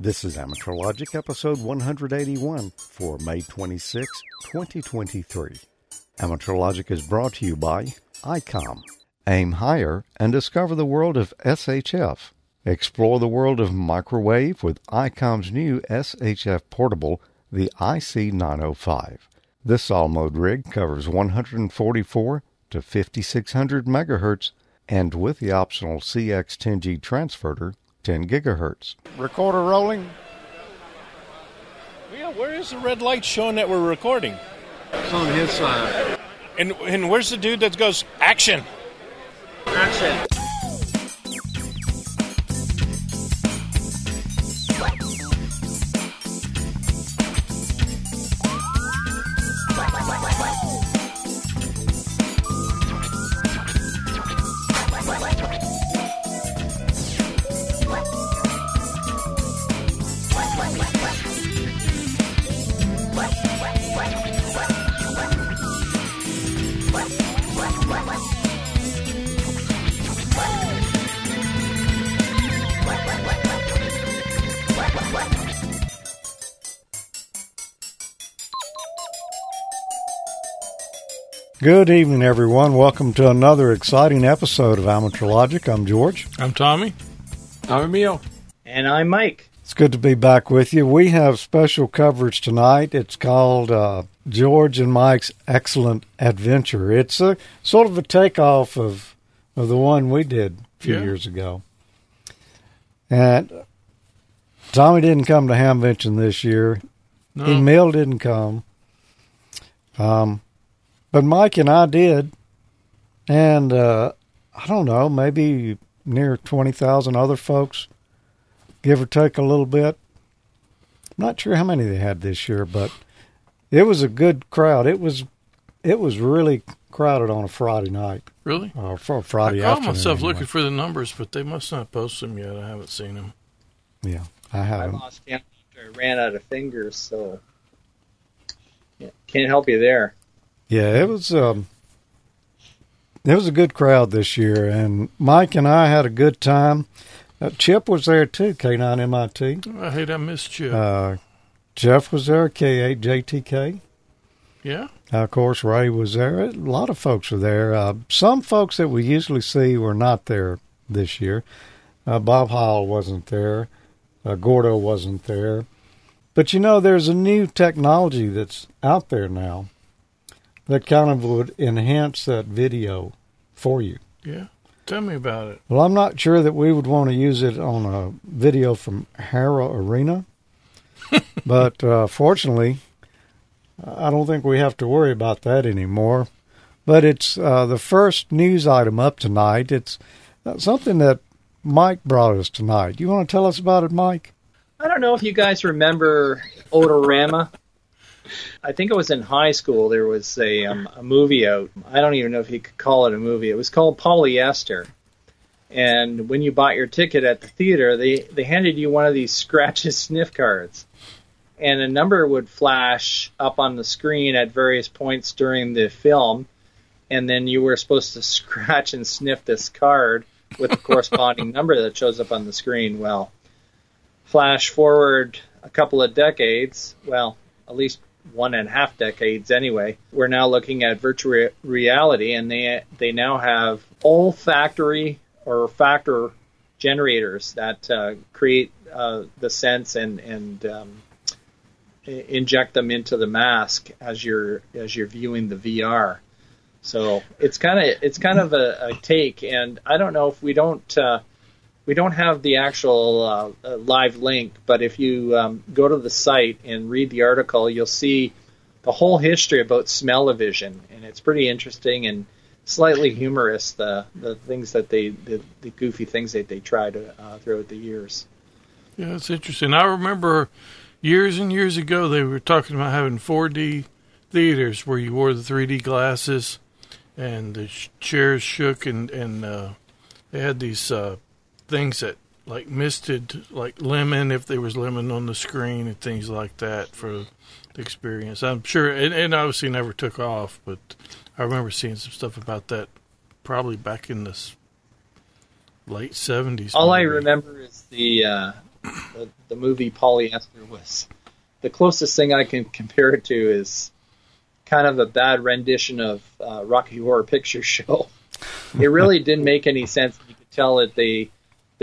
This is Amateur Logic episode 181 for May 26, 2023. Amateur Logic is brought to you by ICOM. Aim higher and discover the world of SHF. Explore the world of microwave with ICOM's new SHF portable, the IC905. This all mode rig covers 144 to 5600 megahertz and with the optional CX10G transverter, 10 gigahertz. Recorder rolling. Yeah, where is the red light showing that we're recording? It's on his side. And and where's the dude that goes action? Action. Good evening, everyone. Welcome to another exciting episode of Amateur Logic. I'm George. I'm Tommy. I'm Emil. And I'm Mike. It's good to be back with you. We have special coverage tonight. It's called uh, George and Mike's Excellent Adventure. It's a sort of a takeoff of of the one we did a few Yeah. years ago. And Tommy didn't come to Hamvention this year. No. Emil didn't come. Um, but Mike and I did, and uh, I don't know, maybe near twenty thousand other folks, give or take a little bit. I'm not sure how many they had this year, but it was a good crowd. It was, it was really crowded on a Friday night Really? or for a I Friday caught afternoon. myself anyway. looking for the numbers, but they must not post them yet. I haven't seen them. Yeah, I I haven't. lost count after I ran out of fingers, so yeah, can't help you there. Yeah, it was um it was a good crowd this year and Mike and I had a good time. Uh, Chip was there too, K9 MIT. I hate I missed you. Uh, Jeff was there, K8 JTK. yeah? Uh, of course, Ray was there. A lot of folks were there. Uh, some folks that we usually see were not there this year. Uh, Bob Howell wasn't there. Uh, Gordo wasn't there. But you know, there's a new technology that's out there now that kind of would enhance that video for you. Yeah. Tell me about it. Well, I'm not sure that we would want to use it on a video from Hara Arena, but uh, fortunately, I don't think we have to worry about that anymore. But it's uh, the first news item up tonight. It's uh, something that Mike brought us tonight. You want to tell us about it, Mike? I don't know if you guys remember Odorama. I think it was in high school. There was a, um, a movie out. I don't even know if you could call it a movie. It was called Polyester. And when you bought your ticket at the theater, they, they handed you one of these scratches sniff cards. And a number would flash up on the screen at various points during the film. And then you were supposed to scratch and sniff this card with the corresponding number that shows up on the screen. Well, flash forward a couple of decades, well, at least one and a half decades anyway, we're now looking at virtual reality, and they they now have olfactory or factor generators that uh, create uh, the sense and and um, inject them into the mask as you're as you're viewing the VR. So it's kind of it's kind of a, a take, and I don't know if we don't. Uh, we don't have the actual uh, uh, live link, but if you um, go to the site and read the article, you'll see the whole history about smell-o-vision, and it's pretty interesting and slightly humorous. The the things that they the, the goofy things that they tried uh, throughout the years. Yeah, it's interesting. I remember years and years ago they were talking about having 4D theaters where you wore the 3D glasses and the chairs shook and and uh, they had these uh, things that like misted like lemon if there was lemon on the screen and things like that for the experience. I'm sure, and, and obviously never took off, but I remember seeing some stuff about that probably back in the late 70s. All I remember is the uh, the, the movie Polyester was the closest thing I can compare it to is kind of a bad rendition of uh, Rocky Horror Picture Show. It really didn't make any sense. You could tell that they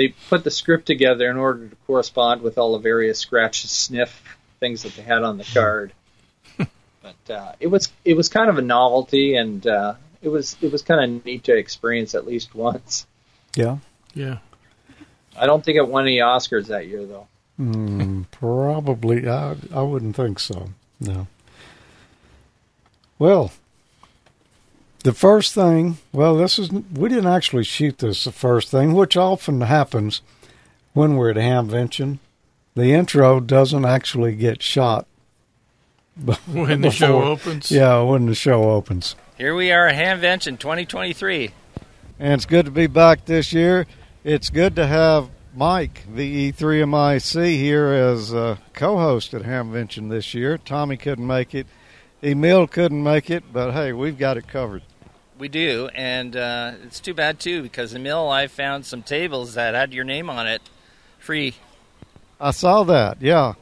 they put the script together in order to correspond with all the various scratch sniff things that they had on the card. but uh, it was it was kind of a novelty, and uh, it was it was kind of neat to experience at least once. Yeah. Yeah. I don't think it won any Oscars that year, though. Mm, probably. I I wouldn't think so. No. Well, the first thing. Well, this is we didn't actually shoot this the first thing, which often happens when we're at a Hamvention. The intro doesn't actually get shot When the show opens. Yeah, when the show opens. Here we are at Hamvention 2023. And it's good to be back this year. It's good to have Mike, VE3MIC, here as uh, co host at Hamvention this year. Tommy couldn't make it. Emil couldn't make it, but hey, we've got it covered. We do, and uh, it's too bad too because Emil, I found some tables that had your name on it, free. I saw that, yeah.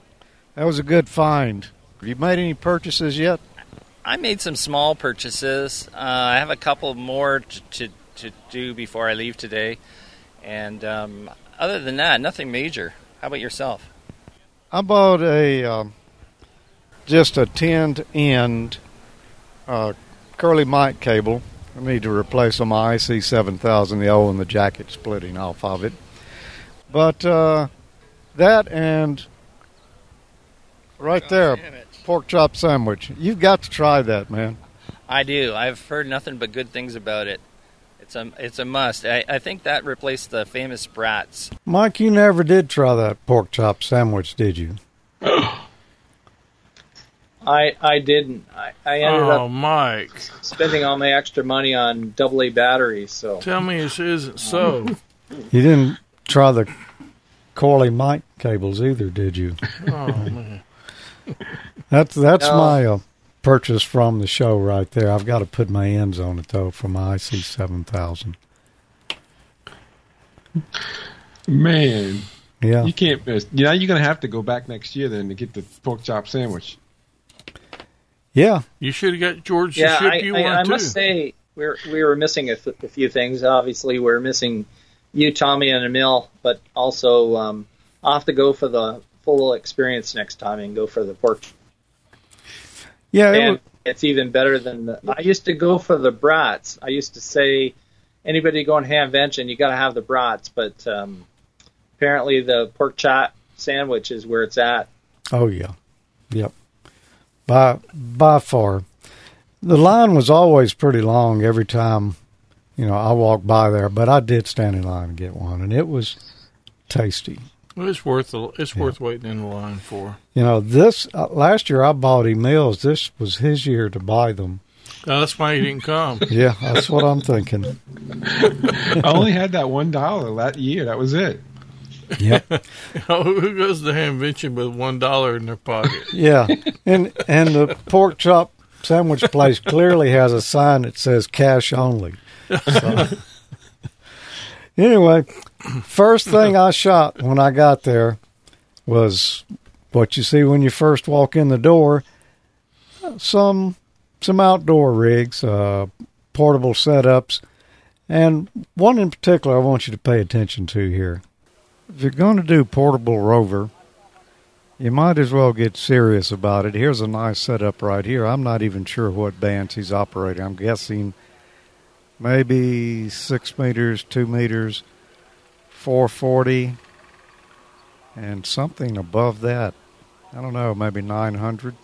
That was a good find. Have you made any purchases yet? I made some small purchases. Uh, I have a couple more to, to, to do before I leave today, and um, other than that, nothing major. How about yourself? I bought a um, just a tinned end uh, curly mic cable. I need to replace on my IC seven thousand, the old and the jacket splitting off of it. But uh, that and right there, pork chop sandwich. You've got to try that, man. I do. I've heard nothing but good things about it. It's a it's a must. I, I think that replaced the famous brats. Mike, you never did try that pork chop sandwich, did you? I I didn't. I, I ended Oh, up Mike. spending all my extra money on double A batteries. So Tell me this isn't so. You didn't try the coily mic cables either, did you? Oh, man. That's that's No. my uh, purchase from the show right there. I've got to put my ends on it though for my IC seven thousand. Man, Yeah, you can't miss. You know, you're going to have to go back next year then to get the pork chop sandwich. Yeah. You should have got George yeah, to ship I, you I, one I too. must say we are we were missing a, f- a few things. Obviously, we're missing you, Tommy, and Emil, but also um, I'll have to go for the full experience next time and go for the pork. Yeah, it and was, it's even better than the. I used to go for the brats. I used to say, anybody going hamvention, you got to have the brats. But um, apparently, the pork chop sandwich is where it's at. oh yeah, yep. By by far, the line was always pretty long every time. You know, I walked by there, but I did stand in line and get one, and it was tasty. Well, it's worth the, it's Yeah. worth waiting in the line for. You know, this uh, last year I bought Emil's. This was his year to buy them. Oh, that's why he didn't come. Yeah, that's what I'm thinking. I only had that one dollar that year. That was it. Yep. oh, who goes to Hamvention with one dollar in their pocket? Yeah, and and the pork chop sandwich place clearly has a sign that says cash only. So. anyway, first thing I shot when I got there was what you see when you first walk in the door. Some some outdoor rigs, uh, portable setups, and one in particular I want you to pay attention to here. If you're going to do portable rover, you might as well get serious about it. Here's a nice setup right here. I'm not even sure what bands he's operating. I'm guessing maybe six meters, two meters, 440, and something above that. I don't know, maybe 900.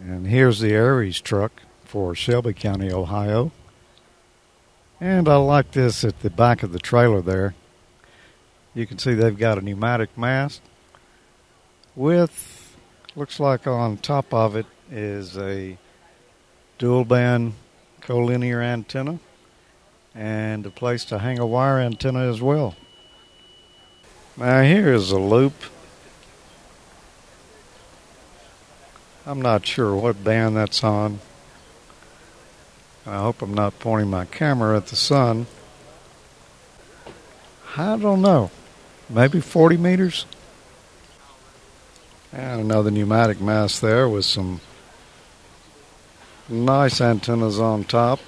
And here's the Aries truck for Shelby County, Ohio. And I like this at the back of the trailer there. You can see they've got a pneumatic mast with looks like on top of it is a dual band collinear antenna and a place to hang a wire antenna as well. Now here is a loop. I'm not sure what band that's on. I hope I'm not pointing my camera at the sun. I don't know. Maybe 40 meters. And another pneumatic mast there with some nice antennas on top.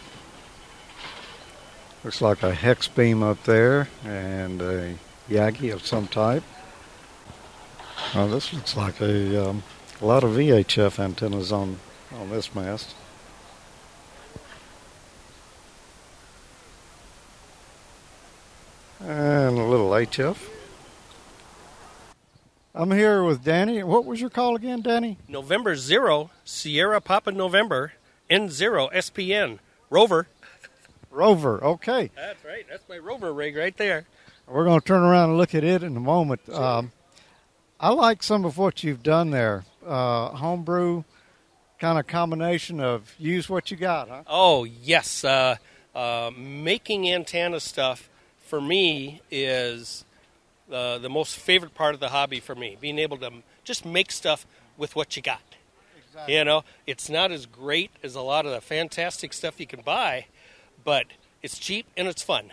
Looks like a hex beam up there and a Yagi of some type. Oh, this looks like a, um, a lot of VHF antennas on, on this mast. And a little HF. I'm here with Danny. What was your call again, Danny? November Zero, Sierra Papa November, N0 SPN, Rover. Rover. Okay. That's right. That's my Rover rig right there. We're going to turn around and look at it in a moment. Um, I like some of what you've done there. Uh, homebrew kind of combination of use what you got, huh? Oh, yes. Uh, uh, making antenna stuff for me is uh, the most favorite part of the hobby for me. Being able to just make stuff with what you got. Exactly. You know, it's not as great as a lot of the fantastic stuff you can buy, but it's cheap and it's fun.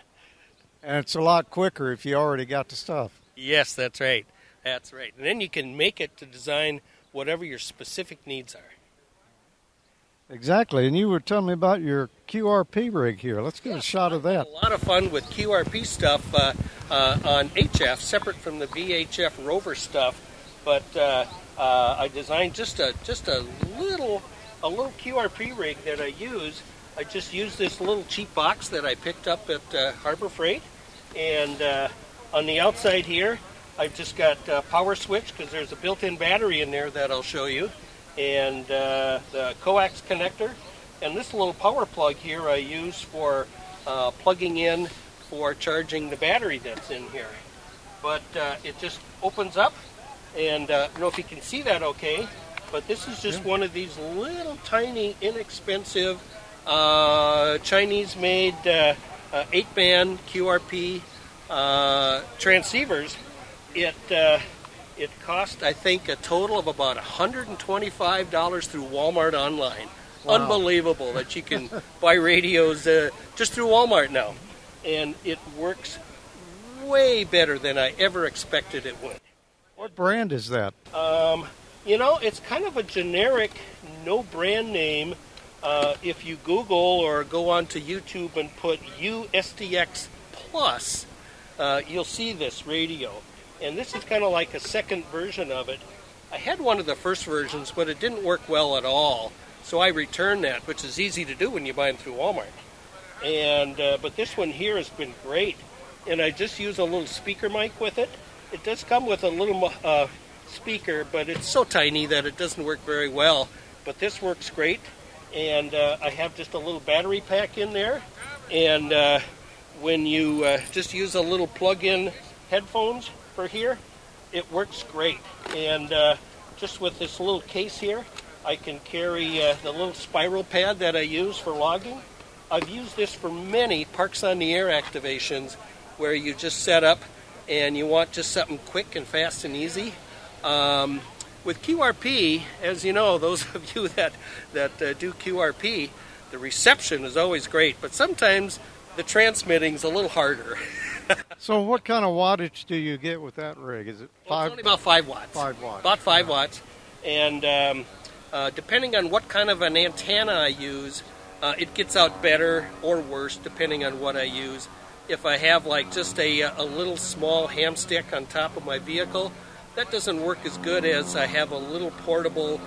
And it's a lot quicker if you already got the stuff. Yes, that's right. That's right. And then you can make it to design whatever your specific needs are. Exactly. And you were telling me about your QRP rig here. Let's get a shot of that. A lot of fun with QRP stuff uh, uh, on HF, separate from the VHF rover stuff. But uh, uh, I designed just a just a little a little QRP rig that I use. I just used this little cheap box that I picked up at uh, Harbor Freight, and uh, on the outside here, I've just got uh, power switch because there's a built-in battery in there that I'll show you, and uh, the coax connector, and this little power plug here I use for uh, plugging in for charging the battery that's in here. But uh, it just opens up, and uh, I don't know if you can see that okay, but this is just one of these little tiny, inexpensive uh, Chinese-made uh, uh, eight-band QRP uh, transceivers. It uh, it cost I think a total of about $125 through Walmart online. Wow. Unbelievable that you can buy radios uh, just through Walmart now, and it works way better than I ever expected it would. What brand is that? Um, you know, it's kind of a generic, no brand name. Uh, if you Google or go onto YouTube and put USDX Plus, uh, you'll see this radio. And this is kind of like a second version of it. I had one of the first versions, but it didn't work well at all. So I returned that, which is easy to do when you buy them through Walmart. And uh, but this one here has been great, and I just use a little speaker mic with it. It does come with a little uh, speaker, but it's so tiny that it doesn't work very well. But this works great, and uh, I have just a little battery pack in there. And uh, when you uh, just use a little plug-in headphones for here, it works great. And uh, just with this little case here, I can carry uh, the little spiral pad that I use for logging. I've used this for many Parks on the Air activations where you just set up and you want just something quick and fast and easy. Um, with QRP, as you know, those of you that, that uh, do QRP, the reception is always great, but sometimes the transmitting's a little harder. So, what kind of wattage do you get with that rig? Is it Well, five? it's only about five watts. Five watts. About five watts. And um, uh, depending on what kind of an antenna I use, uh, it gets out better or worse depending on what I use. If I have like just a, a little small ham stick on top of my vehicle, that doesn't work as good as I have a little portable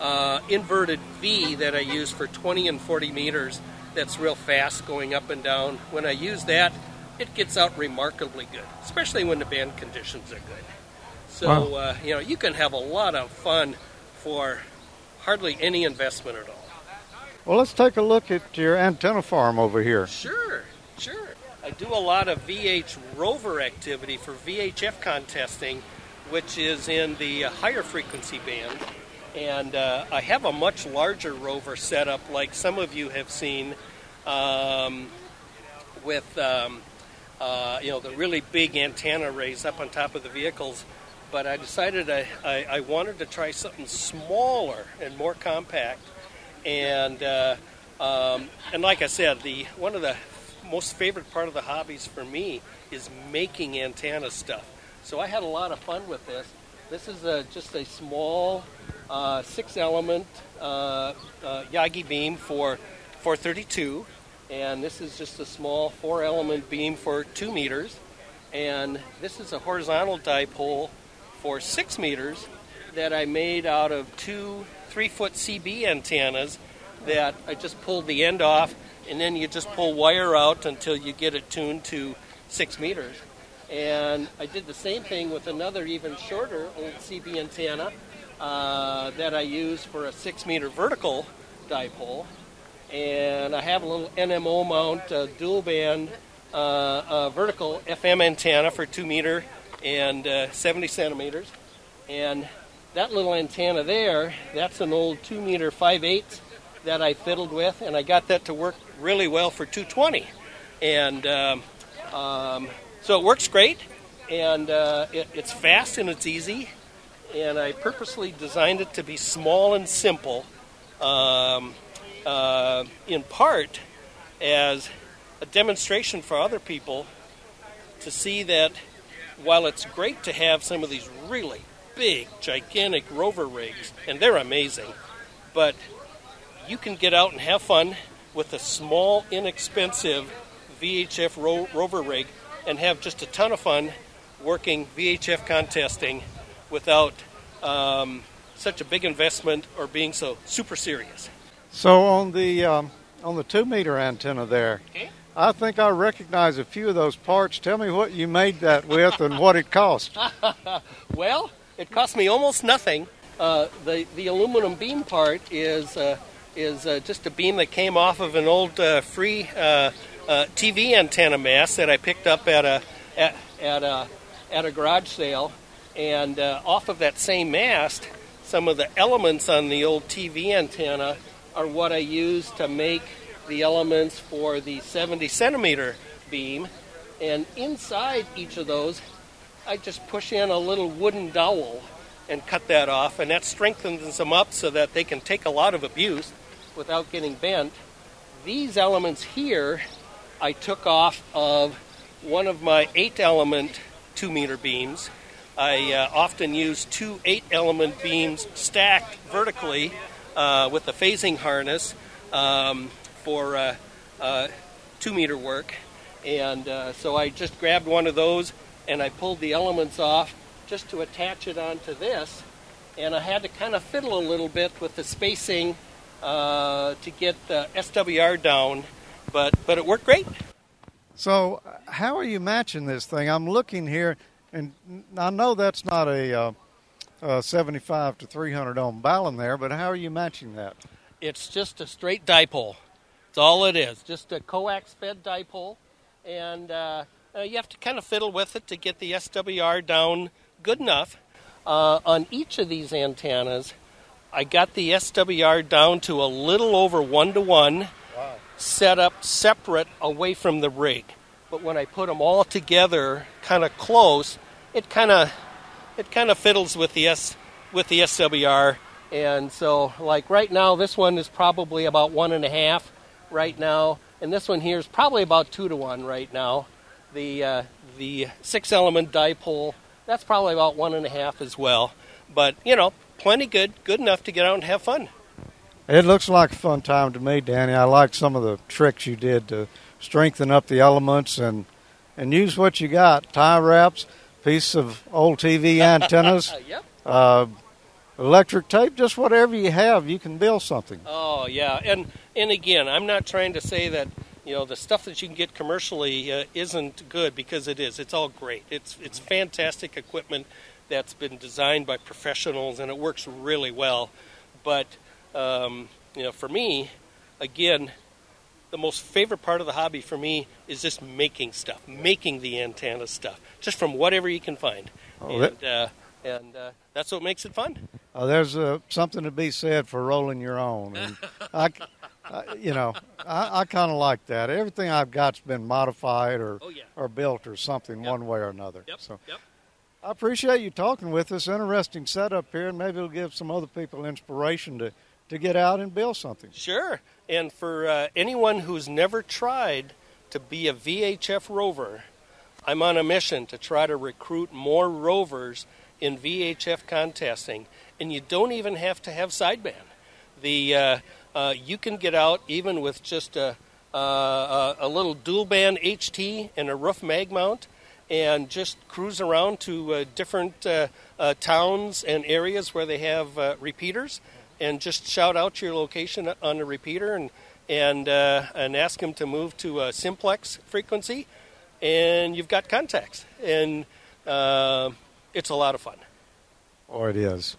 uh, inverted V that I use for 20 and 40 meters that's real fast going up and down. When I use that, it gets out remarkably good, especially when the band conditions are good. So, Wow. uh, you know, you can have a lot of fun for hardly any investment at all. Well, let's take a look at your antenna farm over here. Sure, sure. I do a lot of VH rover activity for VHF contesting, which is in the higher frequency band. And uh, I have a much larger rover setup, like some of you have seen, um, with um, uh, you know the really big antenna raised up on top of the vehicles. But I decided I, I, I wanted to try something smaller and more compact. And uh, um, and like I said, the one of the most favorite part of the hobbies for me is making antenna stuff. So I had a lot of fun with this. This is a, just a small uh, six-element uh, uh, Yagi beam for 432, and this is just a small four-element beam for two meters. And this is a horizontal dipole for six meters that I made out of two three-foot CB antennas that I just pulled the end off, and then you just pull wire out until you get it tuned to six meters. And I did the same thing with another even shorter old CB antenna uh, that I use for a six meter vertical dipole. And I have a little NMO mount uh, dual band uh, vertical FM antenna for two meter and uh, 70 centimeters. And that little antenna there, that's an old two meter 5 8 that I fiddled with, and I got that to work really well for 220. And um, um, so it works great, and uh, it, it's fast and it's easy. And I purposely designed it to be small and simple, um, uh, in part as a demonstration for other people to see that while it's great to have some of these really big, gigantic rover rigs, and they're amazing, but you can get out and have fun with a small, inexpensive VHF ro- rover rig and have just a ton of fun working VHF contesting without um, such a big investment or being so super serious. So on the um, on the two meter antenna there, Okay. I think I recognize a few of those parts. Tell me what you made that with and what it cost. Well, it cost me almost nothing. Uh, the the aluminum beam part is uh, is uh, just a beam that came off of an old uh, free uh, uh, TV antenna mast that I picked up at a at, at a at a garage sale, and uh, off of that same mast, some of the elements on the old TV antenna are what I use to make the elements for the 70 centimeter beam, and inside each of those I just push in a little wooden dowel and cut that off, and that strengthens them up so that they can take a lot of abuse without getting bent. These elements here I took off of one of my eight element two meter beams. I uh, often use two eight element beams stacked vertically uh, with a phasing harness um, for uh, uh, two meter work. And uh, so I just grabbed one of those and I pulled the elements off just to attach it onto this. And I had to kind of fiddle a little bit with the spacing to get the SWR down, but, but it worked great. So how are you matching this thing? I'm looking here, and I know that's not a, uh, a 75 to 300 ohm balun there, but how are you matching that? It's just a straight dipole. That's all it is. Just a coax fed dipole. And uh, uh, you have to kind of fiddle with it to get the SWR down good enough. Uh, on each of these antennas, I got the SWR down to a little over one to one, set up separate away from the rig. But when I put them all together, kind of close, it kind of it kind of fiddles with the S with the SWR. And so, like right now, this one is probably about one and a half right now, and this one here is probably about two to one right now. The uh, the six element dipole that's probably about one and a half as well. But you know, plenty good, good enough to get out and have fun. It looks like a fun time to me, Danny. I like some of the tricks you did to strengthen up the elements and and use what you got: tie wraps, piece of old TV antennas, Uh, yep. uh, electric tape, just whatever you have, you can build something. Oh yeah, and and again, I'm not trying to say that you know the stuff that you can get commercially uh, isn't good because it is. It's all great. It's it's fantastic equipment that's been designed by professionals and it works really well. But um, you know, for me, again, the most favorite part of the hobby for me is just making stuff, making the antenna stuff, just from whatever you can find, Oh, and uh, and uh, that's what makes it fun. Uh, there's uh, something to be said for rolling your own. And I, I, you know, I, I kind of like that. Everything I've got's been modified or Oh yeah. or built or something Yep. one way or another. Yep. So Yep. I appreciate you talking with us. Interesting setup here, and maybe it'll give some other people inspiration to to get out and build something. Sure. And for uh, anyone who's never tried to be a VHF rover, I'm on a mission to try to recruit more rovers in VHF contesting, and you don't even have to have sideband. The uh, uh, you can get out even with just a, uh, a little dual band HT and a roof mag mount, and just cruise around to uh, different uh, uh, towns and areas where they have repeaters, and just shout out your location on the repeater and and uh, and ask them to move to a simplex frequency, and you've got contacts, and uh, it's a lot of fun. Oh, it is.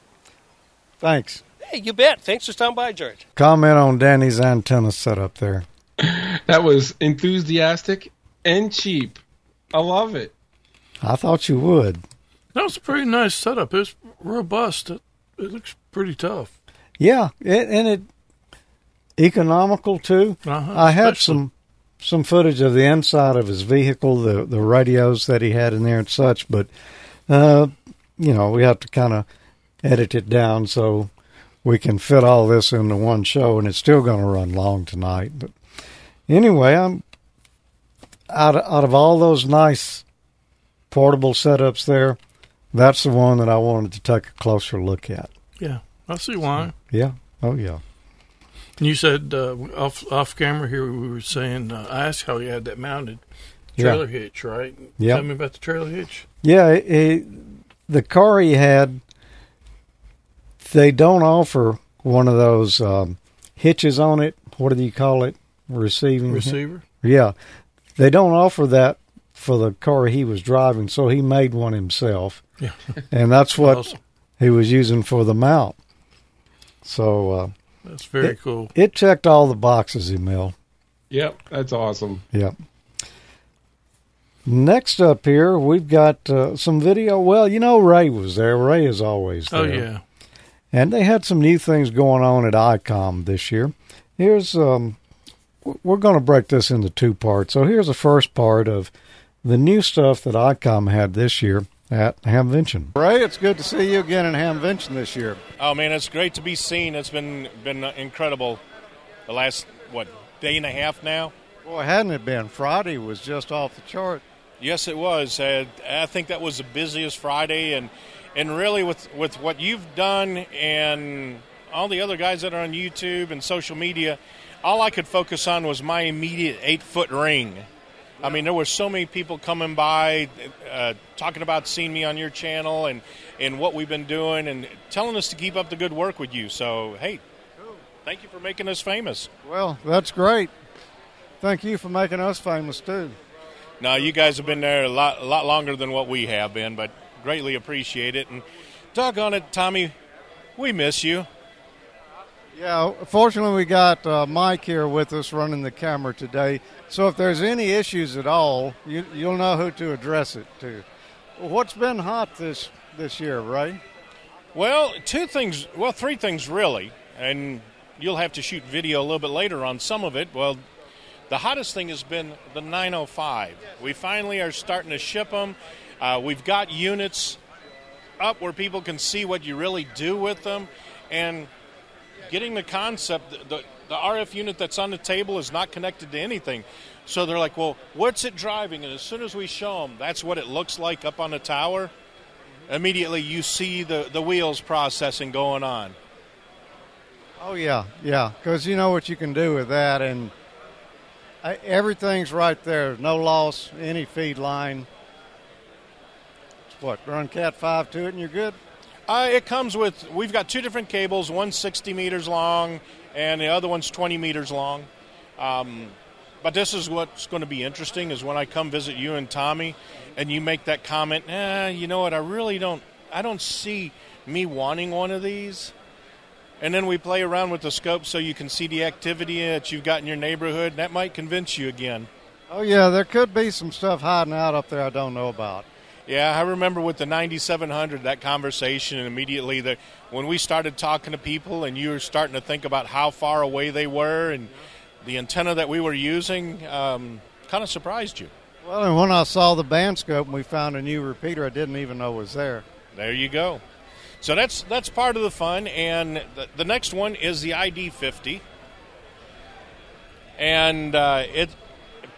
Thanks. Hey, you bet. Thanks for stopping by, George. Comment on Danny's antenna setup there. that was enthusiastic and cheap. I love it. I thought you would. That was a pretty nice setup. It's robust. It, it looks pretty tough. Yeah, it, and it economical too. Uh-huh, I had some some footage of the inside of his vehicle, the the radios that he had in there and such, but uh, you know we have to kind of edit it down so we can fit all this into one show, and it's still going to run long tonight. But anyway, I'm out of, out of all those nice portable setups there. That's the one that I wanted to take a closer look at. Yeah, I see why. Yeah. Oh yeah. And you said uh, off off camera here we were saying uh, I asked how you had that mounted Yeah. trailer hitch, right? Yeah. Tell me about the trailer hitch. Yeah, it, it- the car he had, they don't offer one of those um, hitches on it. What do you call it? Receiving. Receiver. Yeah, they don't offer that for the car he was driving, so he made one himself, Yeah. and that's what Awesome. he was using for the mount. So uh, That's very It- cool. it checked all the boxes, Emil. Yep, that's awesome. Yep. Next up here, we've got uh, some video. Well, you know, Ray was there. Ray is always there. Oh yeah. And they had some new things going on at ICOM this year. Here's um, we're going to break this into two parts. So here's the first part of the new stuff that ICOM had this year at Hamvention. Ray, it's good to see you again in Hamvention this year. Oh man, it's great to be seen. It's been been incredible. The last what day and a half now. Boy, hadn't it been? Friday was just off the chart. Yes, it was. Uh, I think that was the busiest Friday, and and really with with what you've done and all the other guys that are on YouTube and social media, all I could focus on was my immediate eight foot ring. I mean, there were so many people coming by, uh, talking about seeing me on your channel and and what we've been doing, and telling us to keep up the good work with you. So hey, thank you for making us famous. Well, that's great. Thank you for making us famous too. Now, you guys have been there a lot, a lot longer than what we have been, but greatly appreciate it. And doggone it, Tommy, we miss you. Yeah, fortunately, we got uh, Mike here with us running the camera today. So if there's any issues at all, you, you'll know who to address it to. What's been hot this this year, Ray? Well, two things, well, three things really, and you'll have to shoot video a little bit later on some of it. Well, the hottest thing has been the 905. We finally are starting to ship them. Uh, we've got units up where people can see what you really do with them, and getting the concept. The, the, RF unit that's on the table is not connected to anything, so they're like, "Well, what's it driving?" And as soon as we show them, that's what it looks like up on the tower. Immediately, you see the the wheels processing going on. Oh yeah, yeah. Because you know what you can do with that, and everything's right there. No loss, any feed line. What? Run Cat five to it, and you're good. Uh, it comes with. We've got two different cables. One's 60 meters long, and the other one's 20 meters long. Um, but this is what's going to be interesting: is when I come visit you and Tommy, and you make that comment. Eh, you know what? I really don't. I don't see me wanting one of these. And then we play around with the scope so you can see the activity that you've got in your neighborhood. And that might convince you again. Oh yeah, there could be some stuff hiding out up there I don't know about. Yeah, I remember with the 9700 that conversation, and immediately the when we started talking to people, and you were starting to think about how far away they were, and the antenna that we were using, um, kind of surprised you. Well, and when I saw the band scope and we found a new repeater I didn't even know was there. There you go. So that's that's part of the fun, and the, the next one is the ID50, and uh, it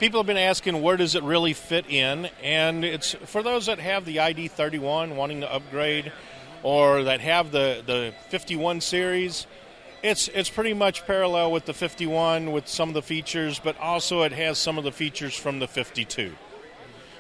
people have been asking where does it really fit in, and it's for those that have the ID 31 wanting to upgrade, or that have the the 51 series. It's it's pretty much parallel with the 51 with some of the features, but also it has some of the features from the 52.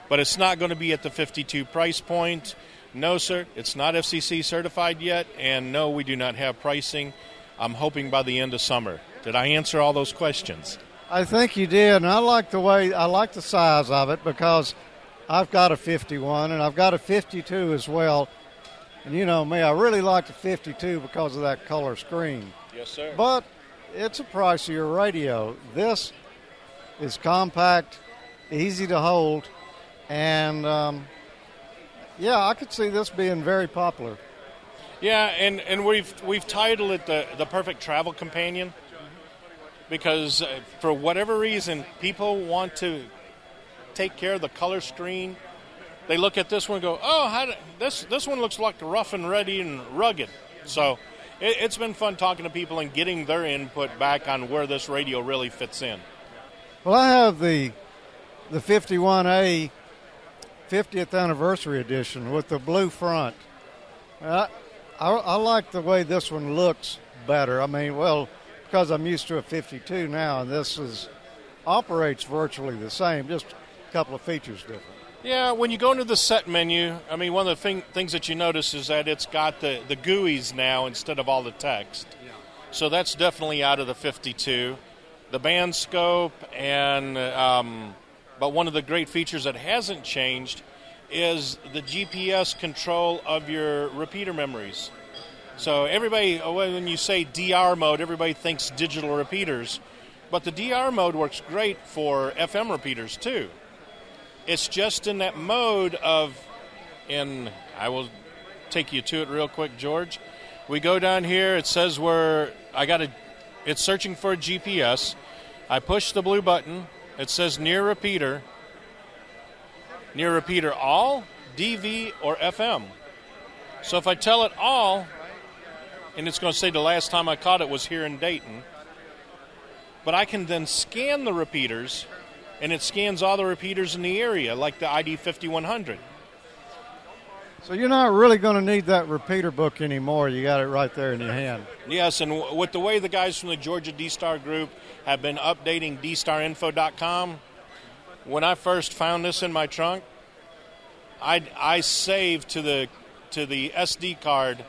But it's not going to be at the 52 price point. No, sir, it's not FCC certified yet, and no, we do not have pricing. I'm hoping by the end of summer. Did I answer all those questions? I think you did, and I like the way I like the size of it because I've got a 51 and I've got a 52 as well. And you know me, I really like the 52 because of that color screen. Yes, sir. But it's a pricier radio. This is compact, easy to hold, and um, yeah, I could see this being very popular. Yeah, and, and we've we've titled it the the perfect travel companion because uh, for whatever reason people want to take care of the color screen. They look at this one and go, "Oh, do, this this one looks like rough and ready and rugged." So it, it's been fun talking to people and getting their input back on where this radio really fits in. Well, I have the the 51A 50th anniversary edition with the blue front. I, I, I like the way this one looks better. I mean, well, because I'm used to a 52 now, and this is operates virtually the same, just a couple of features different. Yeah, when you go into the set menu, I mean, one of the thing, things that you notice is that it's got the, the GUIs now instead of all the text. Yeah. So that's definitely out of the 52. The band scope, and um, but one of the great features that hasn't changed is the GPS control of your repeater memories. So everybody, uh, when you say DR mode, everybody thinks digital repeaters, but the DR mode works great for FM repeaters too. It's just in that mode of, and I will take you to it real quick, George. We go down here. It says where I got a. It's searching for a GPS. I push the blue button. It says near repeater. Near repeater all, DV, or FM. So if I tell it all, and it's going to say the last time I caught it was here in Dayton, but I can then scan the repeaters, and it scans all the repeaters in the area, like the ID 5100. So you're not really going to need that repeater book anymore. You got it right there in your hand. Yes, and w- with the way the guys from the Georgia D Star Group have been updating dstarinfo.com, when I first found this in my trunk, I I saved to the to the SD card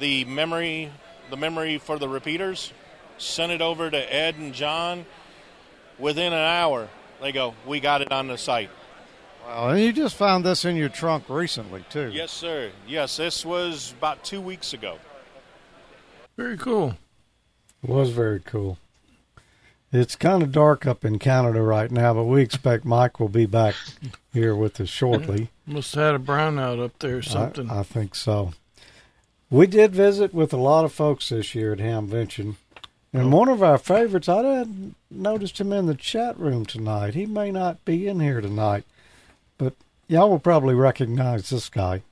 the memory the memory for the repeaters, sent it over to Ed and John. Within an hour, they go, "We got it on the site." Wow, and you just found this in your trunk recently too. Yes, sir. Yes, this was about two weeks ago. Very cool. It was very cool. It's kind of dark up in Canada right now, but we expect Mike will be back here with us shortly. Must have had a brownout up there or something. I, I think so. We did visit with a lot of folks this year at Hamvention. And one of our favorites, I hadn't noticed him in the chat room tonight. He may not be in here tonight, but y'all will probably recognize this guy.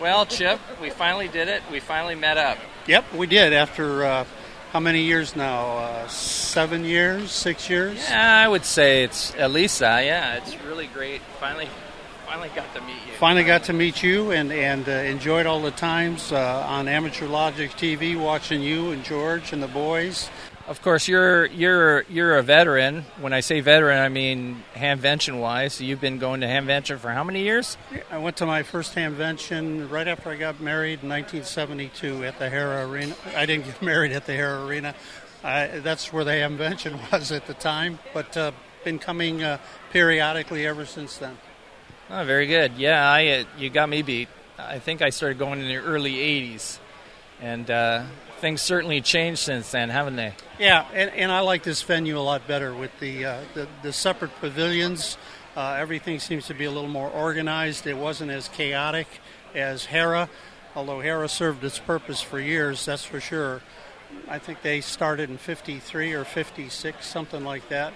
Well, Chip, we finally did it. We finally met up. Yep, we did after uh, how many years now? Uh, seven years, six years? Yeah, I would say it's at least that. Yeah, it's really great. Finally, finally got to meet you. Finally got to meet you and, and uh, enjoyed all the times uh, on Amateur Logic TV watching you and George and the boys. Of course, you're you're you're a veteran. When I say veteran, I mean hamvention wise. So you've been going to hamvention for how many years? I went to my first hamvention right after I got married in 1972 at the Hara Arena. I didn't get married at the Hara Arena. I, that's where the hamvention was at the time, but uh, been coming uh, periodically ever since then. Oh, very good. Yeah, I uh, you got me beat. I think I started going in the early '80s, and uh, things certainly changed since then, haven't they? Yeah, and, and I like this venue a lot better with the uh, the, the separate pavilions. Uh, everything seems to be a little more organized. It wasn't as chaotic as Hara, although Hara served its purpose for years, that's for sure. I think they started in 53 or 56, something like that.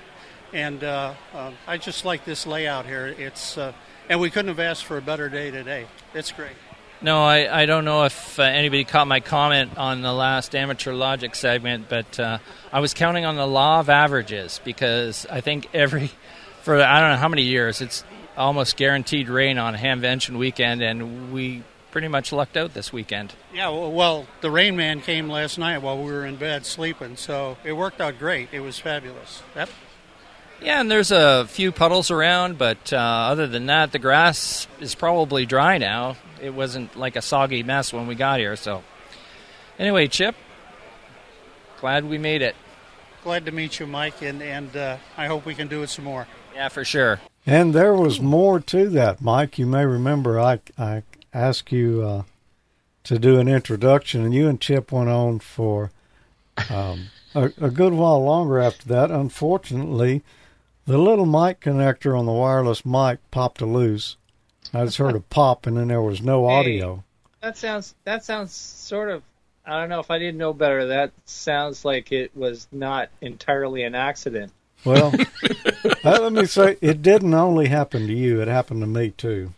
And uh, uh, I just like this layout here. It's and we couldn't have asked for a better day today. It's great. No, I, I don't know if uh, anybody caught my comment on the last amateur logic segment, but uh, I was counting on the law of averages because I think every for I don't know how many years. It's almost guaranteed rain on Hamvention weekend, and we pretty much lucked out this weekend. Yeah, well, well, the rain man came last night while we were in bed sleeping, so it worked out great. It was fabulous. Yep. Yeah, and there's a few puddles around, but uh, other than that, the grass is probably dry now. It wasn't like a soggy mess when we got here. So, anyway, Chip, glad we made it. Glad to meet you, Mike, and and uh, I hope we can do it some more. Yeah, for sure. And there was more to that, Mike. You may remember I I asked you uh, to do an introduction, and you and Chip went on for um, a, a good while longer after that. Unfortunately, the little mic connector on the wireless mic popped loose. I just heard a pop, and then there was no Hey. audio. That sounds that sounds sort of I don't know if I didn't know better. That sounds like it was not entirely an accident. Well, uh, let me say, it didn't only happen to you; it happened to me too.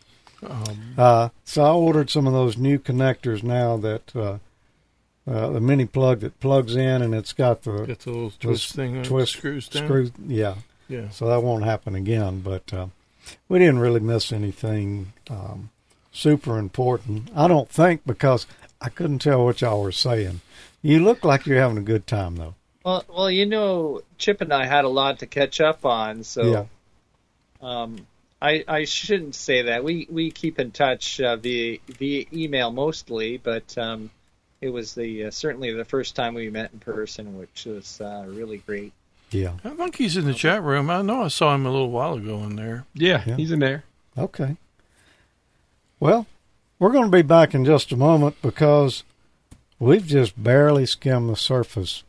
Uh, so I ordered some of those new connectors now that uh, uh, the mini plug that plugs in, and it's got the Got the little twist s- thing on it, twist screws down. screws- yeah. Yeah. So that won't happen again. But uh, we didn't really miss anything um, super important. I don't think because I couldn't tell what y'all were saying. You look like you're having a good time though. Well, well, you know, Chip and I had a lot to catch up on, so Yeah. um, I I shouldn't say that. We we keep in touch uh, via via email mostly, but um, it was the uh, certainly the first time we met in person, which was uh, really great. Yeah. I think he's in the chat room. I know I saw him a little while ago in there. Yeah, Yeah. he's in there. Okay. Well, we're going to be back in just a moment because we've just barely skimmed the surface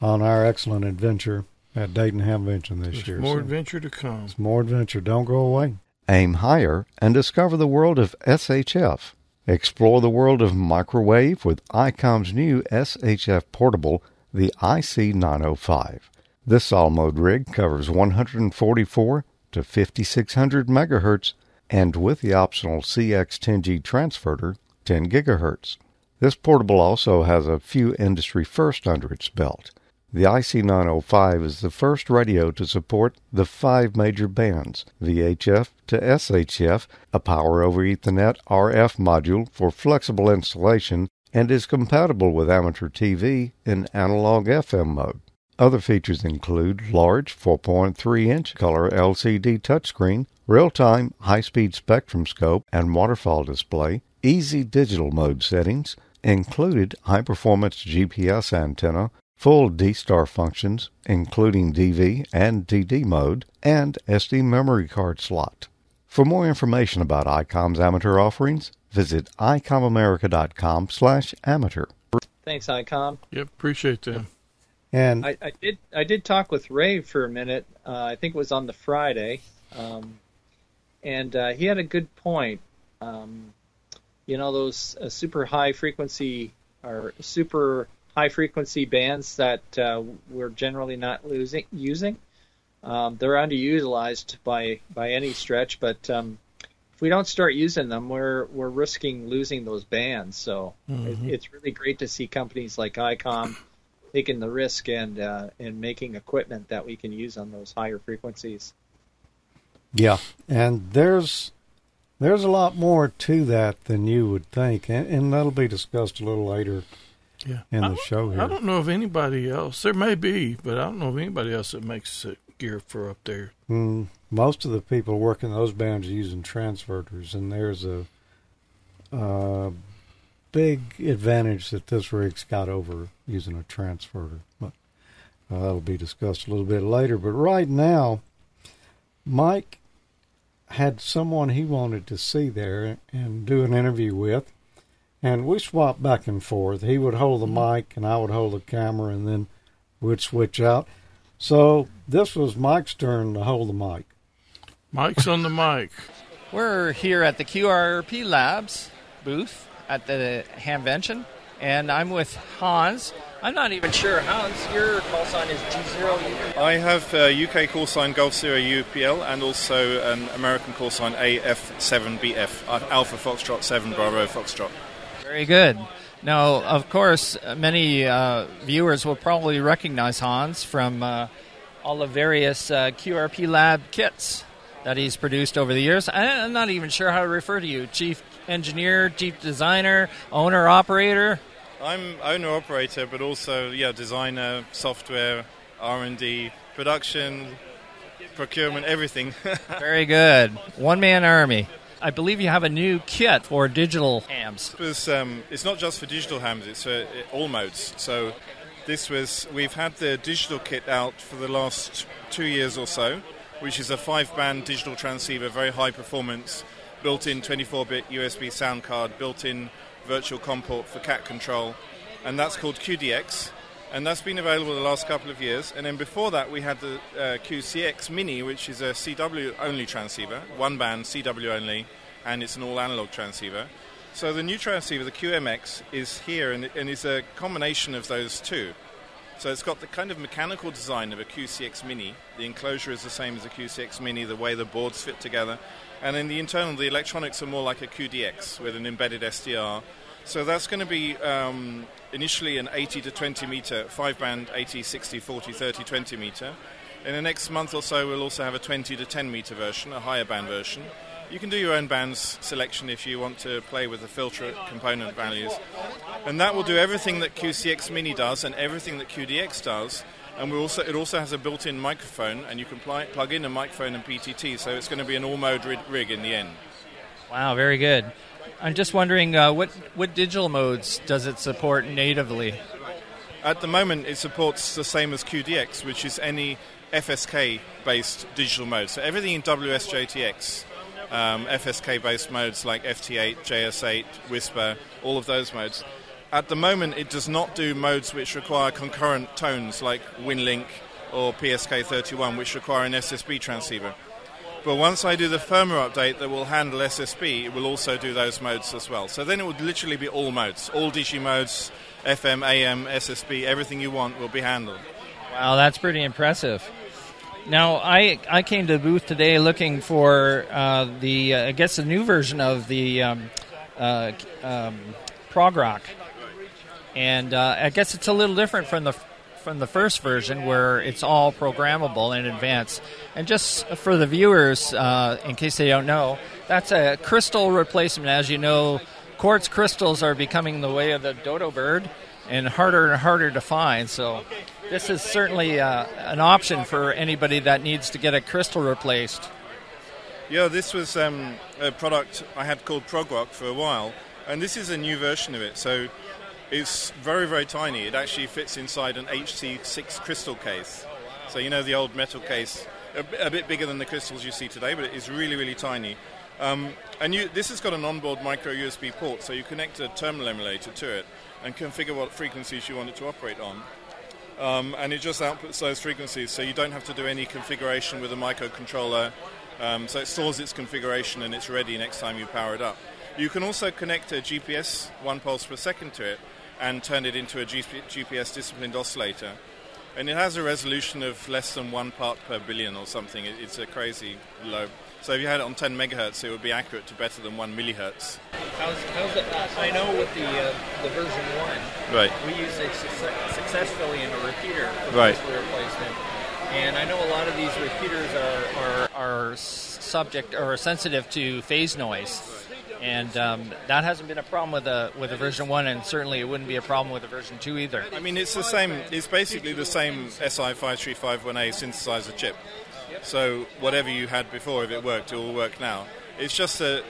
on our excellent adventure at Dayton Hamvention this There's year. more So adventure to come. it's more adventure. Don't go away. Aim higher and discover the world of SHF. Explore the world of microwave with ICOM's new SHF portable, the IC905. This all mode rig covers 144 to 5600 megahertz and with the optional CX10G transverter, 10 gigahertz. This portable also has a few industry firsts under its belt. The IC905 is the first radio to support the five major bands VHF to SHF, a power over Ethernet RF module for flexible installation, and is compatible with amateur TV in analog FM mode. Other features include large 4.3 inch color LCD touchscreen, real time high speed spectrum scope and waterfall display, easy digital mode settings, included high performance GPS antenna, full D Star functions, including DV and DD mode, and SD memory card slot. For more information about ICOM's amateur offerings, visit icomamerica.com slash amateur. Thanks, ICOM. Yep, appreciate that. And I, I did I did talk with Ray for a minute. Uh, I think it was on the Friday, um, and uh, he had a good point. Um, you know those uh, super high frequency or super high frequency bands that uh, we're generally not losing using. Um, they're underutilized by by any stretch, but um, if we don't start using them, we're we're risking losing those bands. So it, it's really great to see companies like ICOM taking the risk and uh, and making equipment that we can use on those higher frequencies. Yeah, and there's there's a lot more to that than you would think, and, and that'll be discussed a little later Yeah. in I the don't- show I don't know of anybody else. There may be, but I don't know of anybody else that makes uh, gear for up there. Mm, most of the people working those bands are using transverters, and there's a, uh big advantage that this rig's got over using a transverter. But uh, that'll be discussed a little bit later. But right now, Mike had someone he wanted to see there and do an interview with. And we swapped back and forth. He would hold the mic, and I would hold the camera, and then we'd switch out. So this was Mike's turn to hold the mic. Mike's on the mic. We're here at the QRP Labs booth at the Hamvention, and I'm with Hans. I'm not even sure, Hans, your call sign is G0. I have a UK call sign Golf Sierra UPL and also an American call sign AF7BF, uh, Alpha Foxtrot 7 Bravo Foxtrot. Very good. Now, of course, many uh, viewers will probably recognize Hans from uh, all the various uh, QRP Lab kits that he's produced over the years. I'm not even sure how to refer to you, chief engineer, chief designer, owner, operator. I'm owner operator, but also yeah, designer, software, R and D, production, procurement, everything. Very good. One man army. I believe you have a new kit for digital hams. It was, um, it's not just for digital hams; it's for all modes. So this was we've had the digital kit out for the last two years or so, which is a five-band digital transceiver, very high performance, built-in 24-bit USB sound card, built-in virtual COM port for cat control, and that's called QDX. And that's been available the last couple of years. And then before that, we had the uh, QCX Mini, which is a CW only transceiver, one band, CW only, and it's an all analog transceiver. So the new transceiver, the QMX, is here and, and is a combination of those two. So it's got the kind of mechanical design of a QCX Mini. The enclosure is the same as a QCX Mini, the way the boards fit together. And in the internal, the electronics are more like a QDX with an embedded SDR. So that's going to be um, initially an 80 to 20 meter, five band 80, 60, 40, 30, 20 meter. In the next month or so, we'll also have a 20 to 10 meter version, a higher band version. You can do your own bands selection if you want to play with the filter component values. And that will do everything that QCX Mini does and everything that QDX does. And we also, it also has a built-in microphone, and you can pl- plug in a microphone and PTT, so it's going to be an all-mode rig, rig in the end. Wow, very good. I'm just wondering uh, what what digital modes does it support natively? At the moment, it supports the same as QDX, which is any FSK-based digital mode. So everything in WSJTX, um, FSK-based modes like FT8, JS8, WSPR, all of those modes. At the moment, it does not do modes which require concurrent tones like WinLink or PSK31, which require an SSB transceiver. But once I do the firmware update that will handle SSB, it will also do those modes as well. So then it would literally be all modes, all digi modes, FM, AM, SSB, everything you want will be handled. Wow, that's pretty impressive. Now, I I came to the booth today looking for uh, the uh, I guess the new version of the um, uh, um, ProgRock, and uh, I guess it's a little different from the from the first version where it's all programmable in advance. And just for the viewers, uh, in case they don't know, that's a crystal replacement. As you know, quartz crystals are becoming the way of the dodo bird and harder and harder to find. So this is certainly uh, an option for anybody that needs to get a crystal replaced. Yeah, this was um, a product I had called ProgRock for a while, and this is a new version of it. So it's very, very tiny. It actually fits inside an HC6 crystal case. So you know the old metal case, a, bit- a bit bigger than the crystals you see today, but it is really, really tiny. Um, and you, this has got an onboard micro USB port, so you connect a terminal emulator to it and configure what frequencies you want it to operate on. Um, and it just outputs those frequencies, so you don't have to do any configuration with a microcontroller. Um, so it stores its configuration and it's ready next time you power it up. You can also connect a GPS one pulse per second to it and turn it into a GPS disciplined oscillator. And it has a resolution of less than one part per billion or something. It's a crazy low. So if you had it on 10 megahertz, it would be accurate to better than one millihertz. How's, how's it? I know with the uh, the version one, Right. we used it success- successfully in a repeater for Right. replacement, and I know a lot of these repeaters are are, are subject or are sensitive to phase noise, and um, that hasn't been a problem with a with a version one, and certainly it wouldn't be a problem with a version two either. I mean, it's the same. It's basically the same SI5351A synthesizer chip. So whatever you had before, if it worked, it will work now. It's just a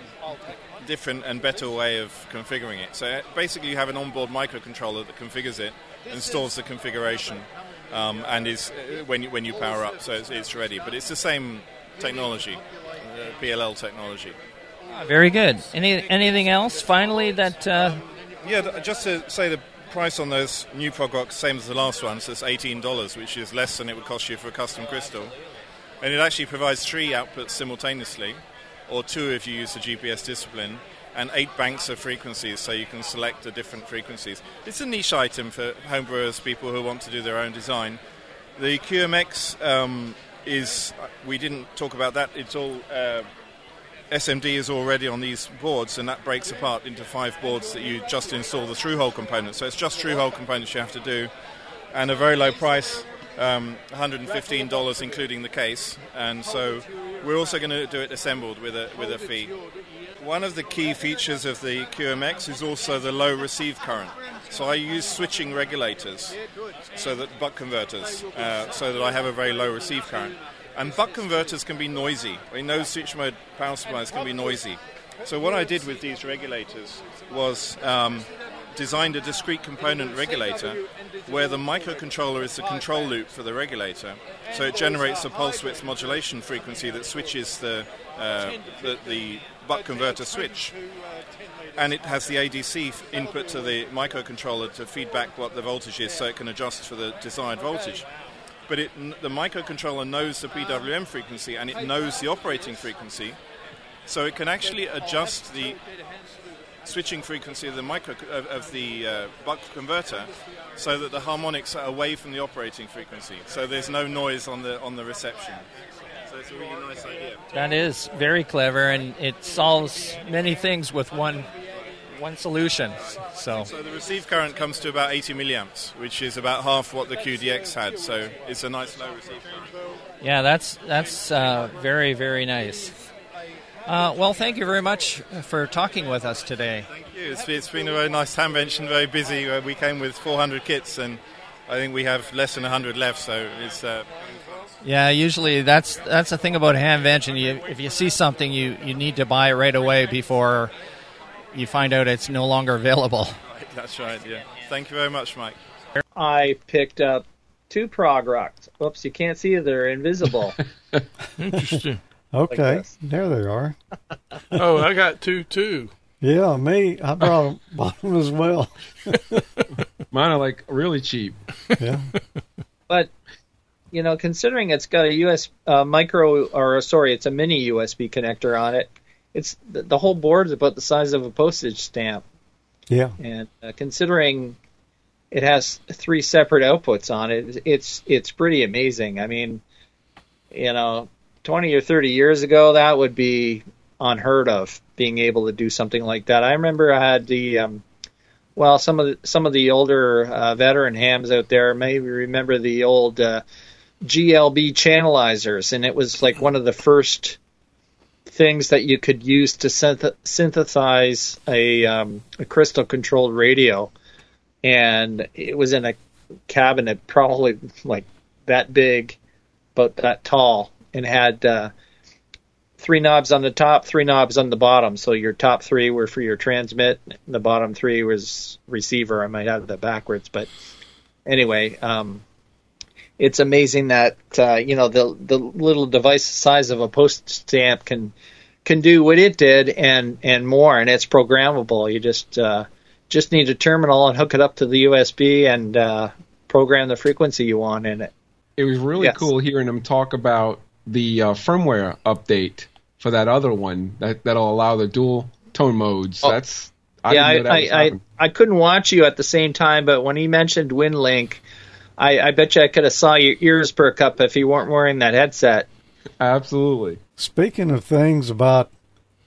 different and better way of configuring it. So uh, basically, you have an onboard microcontroller that configures it and stores the configuration, um, and is uh, when you, when you power up, so it's, it's ready. But it's the same technology, uh, PLL technology. Ah, Very good. Any anything else? Finally, that uh, Yeah, just to say the price on those new ProgRocks, same as the last one, so it's $18, which is less than it would cost you for a custom crystal. And it actually provides three outputs simultaneously, or two if you use the GPS discipline, and eight banks of frequencies, so you can select the different frequencies. It's a niche item for homebrewers, people who want to do their own design. The QMX um, is, we didn't talk about that, it's all. Uh, SMD is already on these boards, and that breaks apart into five boards that you just install the through hole components. So it's just through hole components you have to do, and a very low price. um, $115 including the case, and so we're also going to do it assembled with a with a fee. One of the key features of the QMX is also the low receive current. So I use switching regulators, so that buck converters, uh, so that I have a very low receive current. And buck converters can be noisy. I mean, no switch mode power supplies can be noisy. So what I did with these regulators was um, designed a discrete component regulator where the microcontroller is the control loop for the regulator. So it generates a pulse width modulation frequency that switches the, uh, the, the buck converter switch. And it has the ADC input to the microcontroller to feedback what the voltage is so it can adjust for the desired voltage. But it, the microcontroller knows the PWM frequency and it knows the operating frequency. So it can actually adjust the switching frequency of the micro of, of the uh, buck converter so that the harmonics are away from the operating frequency. So there's no noise on the on the reception. So it's a really nice idea. That is very clever, and it solves many things with one one solution. So, so the receive current comes to about 80 milliamps, which is about half what the QDX had. So it's a nice low receive current. Yeah, that's that's uh, very very nice. Uh, well, thank you very much for talking with us today. Thank you. It's, it's been a very nice convention, very busy. Uh, we came with 400 kits, and I think we have less than 100 left. So it's. Uh, yeah, usually that's that's the thing about Hamvention. You, if you see something, you, you need to buy it right away before you find out it's no longer available. Right, that's right. Yeah. Thank you very much, Mike. I picked up two ProgRocks. Oops, you can't see it; they're invisible. Interesting. Okay, this. there they are. oh, I got two too. Yeah, me, I brought bought them as well. Mine are like really cheap. Yeah, but you know, considering it's got a US uh, micro or sorry, it's a mini USB connector on it. It's the, the whole board is about the size of a postage stamp, yeah. and uh, considering it has three separate outputs on it, it's it's pretty amazing. I mean, you know, 20 or 30 years ago, that would be unheard of being able to do something like that. I remember I had the, um, well, some of the, some of the older uh, veteran hams out there may remember the old uh, GLB channelizers, and it was like one of the first things that you could use to synth- synthesize a, um, a crystal controlled radio. And it was in a cabinet probably like that big, but that tall, and had uh, three knobs on the top, three knobs on the bottom. So your top three were for your transmit, and the bottom three was receiver. I might have that backwards, but anyway, um, it's amazing that uh, you know the the little device the size of a post stamp can can do what it did and and more, and it's programmable. You just uh, just need a terminal and hook it up to the USB and uh, program the frequency you want in it. It was really Yes. cool hearing them talk about the uh, firmware update for that other one that that'll allow the dual tone modes. Oh. That's I yeah, I, I, I. I couldn't watch you at the same time, but when he mentioned WinLink, I, I bet you I could have saw your ears perk up if you weren't wearing that headset. Absolutely. Speaking of things about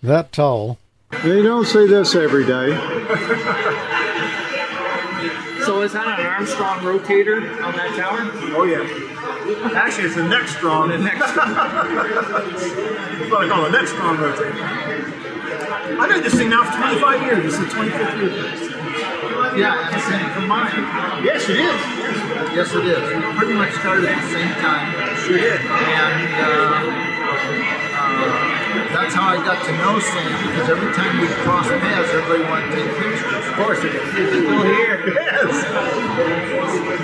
that tall, they don't see this every day. So is that an Armstrong rotator on that tower? Oh yeah. Actually, it's a neck strong. The neck. That's what I call a neck strong rotator. I've had this thing now for 25 years. This is the 25th year. Yeah, it's the same for mine. Yes, it is. Yes, it is. We pretty much started at the same time. Sure did. And uh, uh, that's how I got to know Sam because every time we crossed paths, everybody wanted to take pictures. Of course it is. It's still here. Yes.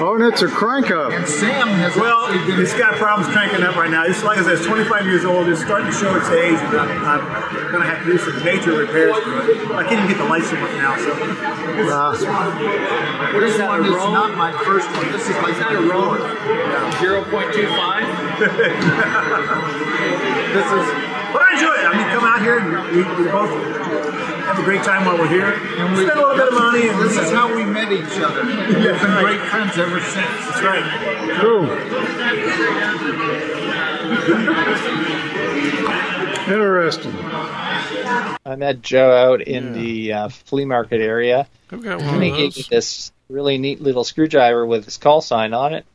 Oh, and it's a crank up. And Sam has Well, actually been it's got problems cranking up right now. It's like I said, it's 25 years old. It's starting to show its age. I'm, I'm going to have to do some major repairs to it. I can't even get the lights to work now. So What is that? One is not my first one. This is my second one. Zero point two five. this is. But I enjoy it. I mean, come out here and we, we both have a great time while we're here. And we spend a little bit of money. And This is how we met each other. We've That's been right. great friends ever since. That's right. Cool. Interesting. I met Joe out in the uh, flea market area. I've got And he gave me those. this really neat little screwdriver with his call sign on it.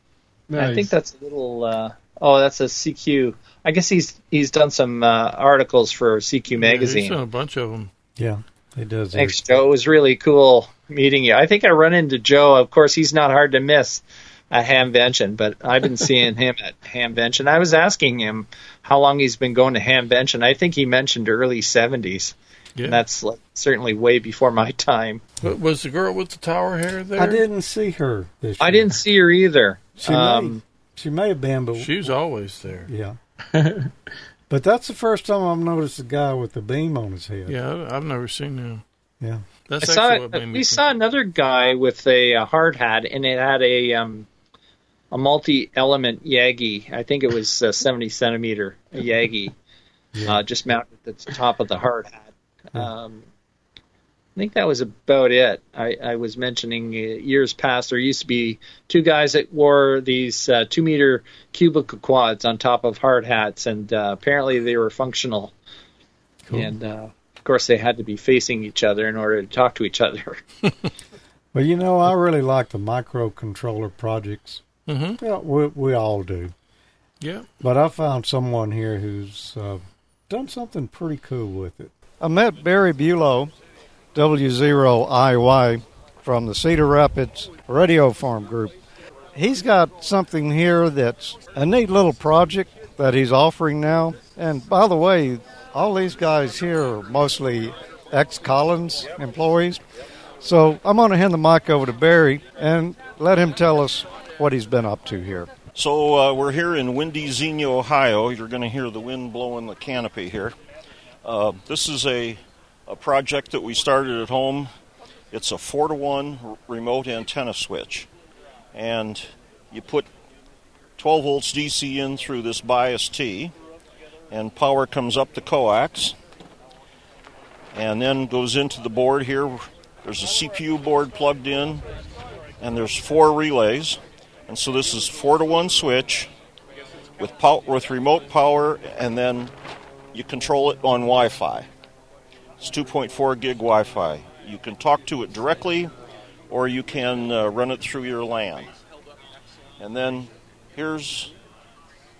Nice. I think that's a little. Uh, oh, that's a CQ. I guess he's he's done some uh, articles for CQ Yeah, magazine. he's done a bunch of them. Yeah, he does. Thanks, Joe. It was really cool meeting you. I think I run into Joe. Of course, he's not hard to miss at Hamvention, but I've been seeing him at Hamvention. I was asking him how long he's been going to Hamvention. I think he mentioned early 70s. Yeah. And that's like, certainly way before my time. But was the girl with the tower hair there? I didn't see her this I didn't see her either. She Um, may. She may have been, but She's always there. yeah. but that's the first time I've noticed a guy with a beam on his head. Yeah, I- I've never seen him. Yeah. That's I saw, actually what made me we think. saw another guy with a, uh hard hat, and it had a um, a multi-element Yagi. I think it was uh, 70 centimeter a Yagi, uh, just mounted at the top of the hard hat. Um, I think that was about it. I, I was mentioning uh, years past there used to be two guys that wore these uh, two meter cubicle quads on top of hard hats, and uh, apparently they were functional. Cool. And uh, of course, they had to be facing each other in order to talk to each other. Well, you know, I really like the microcontroller projects. Mhm. Yeah, we, we all do. Yeah. But I found someone here who's uh, done something pretty cool with it. I met Barry Bulow, W0IY, from the Cedar Rapids Radio Farm Group. He's got something here that's a neat little project that he's offering now. And by the way, all these guys here are mostly ex Collins employees. So I'm going to hand the mic over to Barry and let him tell us what he's been up to here. So uh, we're here in windy Xenia, Ohio. You're going to hear the wind blowing the canopy here. Uh, this is a, a project that we started at home. It's a four to one remote antenna switch, and you put 12 volts DC in through this bias T, and power comes up the coax, and then goes into the board here. There's a CPU board plugged in, and there's four relays. And so this is four to one switch with pow- with remote power, and then you control it on Wi-Fi. It's 2.4 gig Wi-Fi. You can talk to it directly, or you can uh, run it through your LAN. And then here's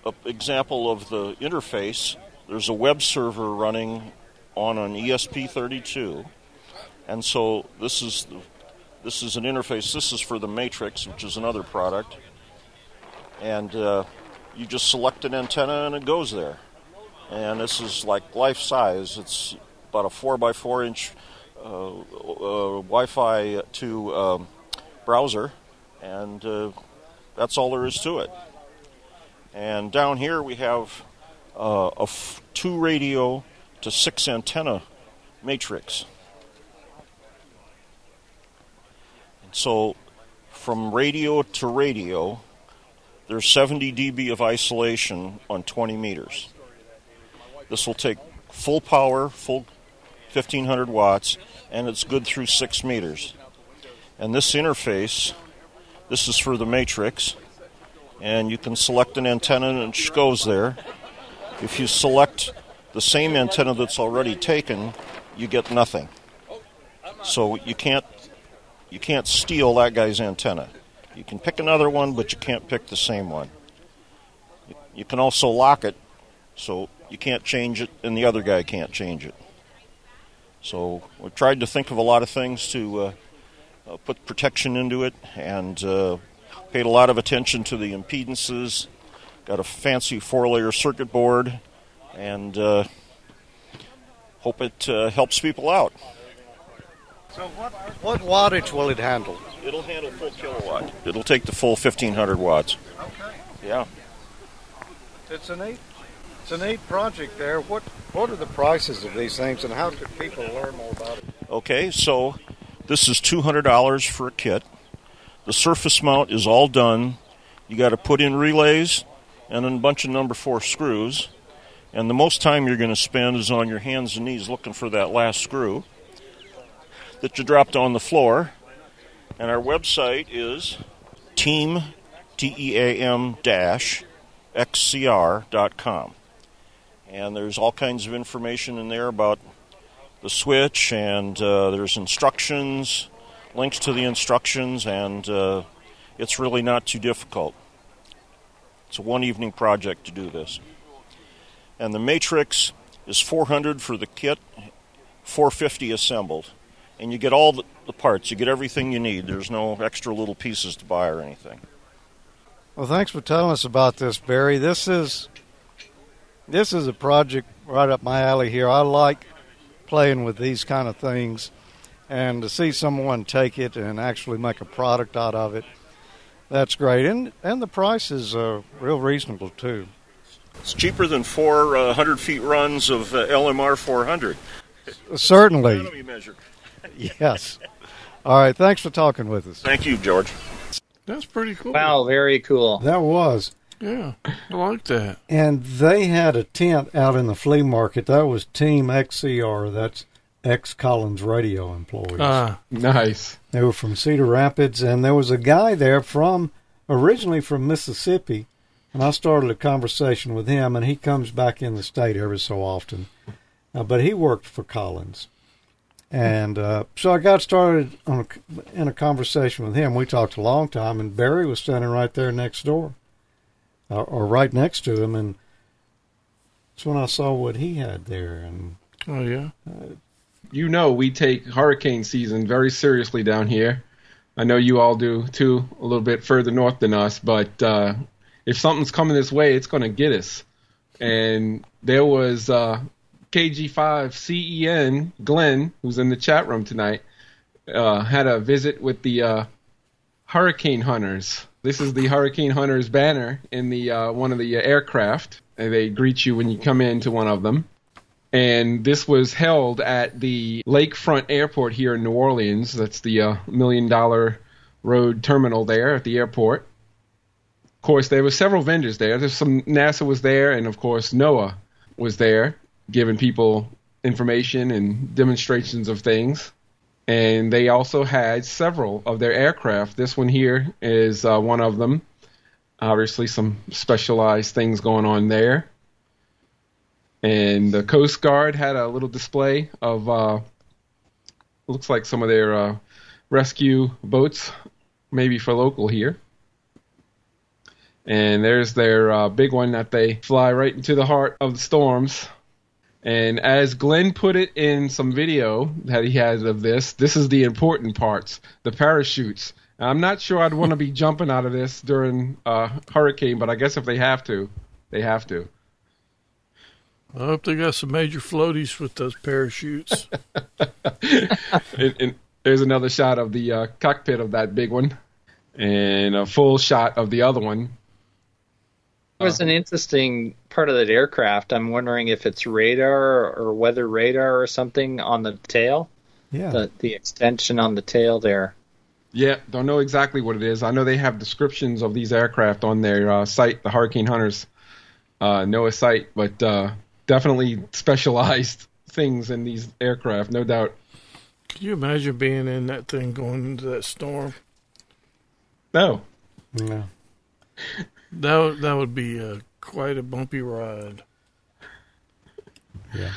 an example of the interface. There's a web server running on an E ESP32, and so this is the this is an interface. This is for the Matrix, which is another product. And uh, you just select an antenna and it goes there. And this is like life size. It's about a 4 by 4 inch uh, uh, Wi Fi to um, browser. And uh, that's all there is to it. And down here we have uh, a f- two radio to six antenna matrix. And So, from radio to radio, there's 70 dB of isolation on 20 meters. This will take full power, full 1500 watts, and it's good through 6 meters. And this interface, this is for the matrix, and you can select an antenna and it goes there. If you select the same antenna that's already taken, you get nothing. So you can't you can't steal that guy's antenna. You can pick another one, but you can't pick the same one. You can also lock it, so you can't change it, and the other guy can't change it. So we tried to think of a lot of things to uh, uh, put protection into it, and uh, paid a lot of attention to the impedances. Got a fancy four-layer circuit board, and uh, hope it uh, helps people out. So what, what wattage will it handle? It'll handle full kilowatt. It'll take the full 1500 watts. Okay. Yeah. It's a neat, it's a neat project there. What what are the prices of these things, and how could people learn more about it? Okay, so this is $200 for a kit. The surface mount is all done. You got to put in relays and then a bunch of number four screws. And the most time you're going to spend is on your hands and knees looking for that last screw that you dropped on the floor. And our website is team, T E A M dash, xcr.com. And there's all kinds of information in there about the switch, and uh, there's instructions, links to the instructions, and uh, it's really not too difficult. It's a one evening project to do this. And the Matrix is 400 for the kit, 450 assembled. And you get all the, the parts, you get everything you need. There's no extra little pieces to buy or anything. Well, thanks for telling us about this, Barry. This is this is a project right up my alley here. I like playing with these kind of things, and to see someone take it and actually make a product out of it, that's great. And and the price is uh, real reasonable too. It's cheaper than four uh, 100 feet runs of uh, LMR 400. Certainly. Economy measure. yes. All right. Thanks for talking with us. Thank you, George. That's pretty cool. Wow, very cool. That was. Yeah, I like that. And they had a tent out in the flea market. That was Team XCR. That's ex Collins Radio employees. Ah. Nice. They were from Cedar Rapids, and there was a guy there from originally from Mississippi. And I started a conversation with him, and he comes back in the state every so often. Uh, but he worked for Collins. And uh, so I got started on a, in a conversation with him. We talked a long time, and Barry was standing right there next door, uh, or right next to him, and that's when I saw what he had there. And Oh yeah. You know, we take hurricane season very seriously down here. I know you all do too, a little bit further north than us. But uh, if something's coming this way, it's going to get us. And there was uh, KG5CEN E Glenn, who's in the chat room tonight, uh, had a visit with the uh, Hurricane Hunters. This is the Hurricane Hunters banner in the uh, one of the aircraft. They greet you when you come into one of them. And this was held at the Lakefront Airport here in New Orleans. That's the uh, Million Dollar Road terminal there at the airport. Of course, there were several vendors there. There's some NASA was there, and of course NOAA was there, giving people information and demonstrations of things. And they also had several of their aircraft. This one here is uh, one of them. Obviously, some specialized things going on there. And the Coast Guard had a little display of uh, looks like some of their uh, rescue boats, maybe for local here. And there's their uh, big one that they fly right into the heart of the storms. And as Glenn put it in some video that he has of this, this is the important parts the parachutes. I'm not sure I'd want to be jumping out of this during a hurricane, but I guess if they have to, they have to. I hope they got some major floaties with those parachutes. and, and there's another shot of the uh, cockpit of that big one, and a full shot of the other one. It was an interesting part of that aircraft. I'm wondering if it's radar or weather radar or something on the tail. Yeah. The the extension on the tail there. Yeah, don't know exactly what it is. I know they have descriptions of these aircraft on their uh, site, the Hurricane Hunters uh, NOAA site, but uh, definitely specialized things in these aircraft, no doubt. Can you imagine being in that thing going into that storm? No. No. That would, that would be uh, quite a bumpy ride. Yeah.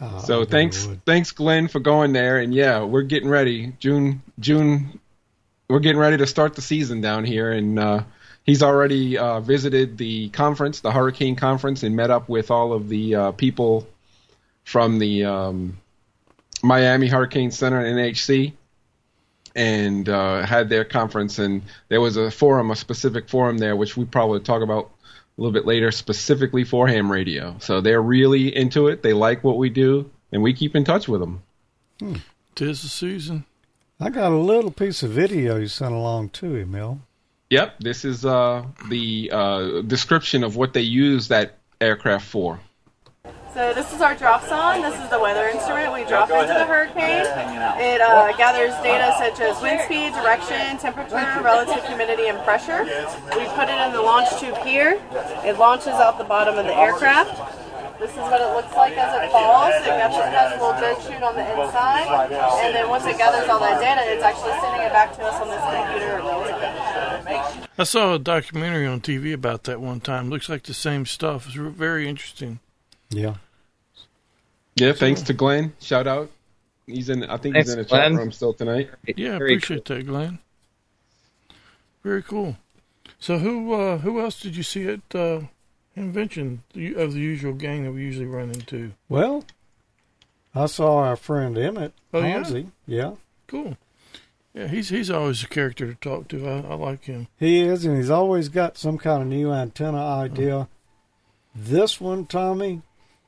Uh, so thanks, thanks, Glenn, for going there. And yeah, we're getting ready. June, June, we're getting ready to start the season down here, and uh, he's already uh, visited the conference, the Hurricane Conference, and met up with all of the uh, people from the um, Miami Hurricane Center and NHC, and uh, had their conference. And there was a forum, a specific forum there, which we probably talk about a little bit later, specifically for ham radio. So they're really into it. They like what we do, and we keep in touch with them. Hmm. Tis the season. I got a little piece of video you sent along too, Emil. Yep, this is uh, the uh, description of what they use that aircraft for. So this is our dropsonde. This is the weather instrument. We drop into the hurricane. It uh, gathers data such as wind speed, direction, temperature, relative humidity, and pressure. We put it in the launch tube here. It launches out the bottom of the aircraft. This is what it looks like as it falls. It got- it has a little dirt chute on the inside, and then once it gathers all that data, it's actually sending it back to us on this computer in real time. I saw a documentary on TV about that one time. Looks like the same stuff. It's very interesting. Yeah. Yeah, thanks to Glenn. Shout out. He's in. I think Thanks, he's in the Glenn. chat room still tonight. Yeah, I appreciate that, Glenn. Very cool. So who uh, who else did you see at uh, Hamvention of the usual gang that we usually run into? Well, I saw our friend Emmett Oh, yeah? Hansi. Yeah, Cool. Yeah, he's he's always a character to talk to. I, I like him. he is, and he's always got some kind of new antenna idea. This one, Tommy,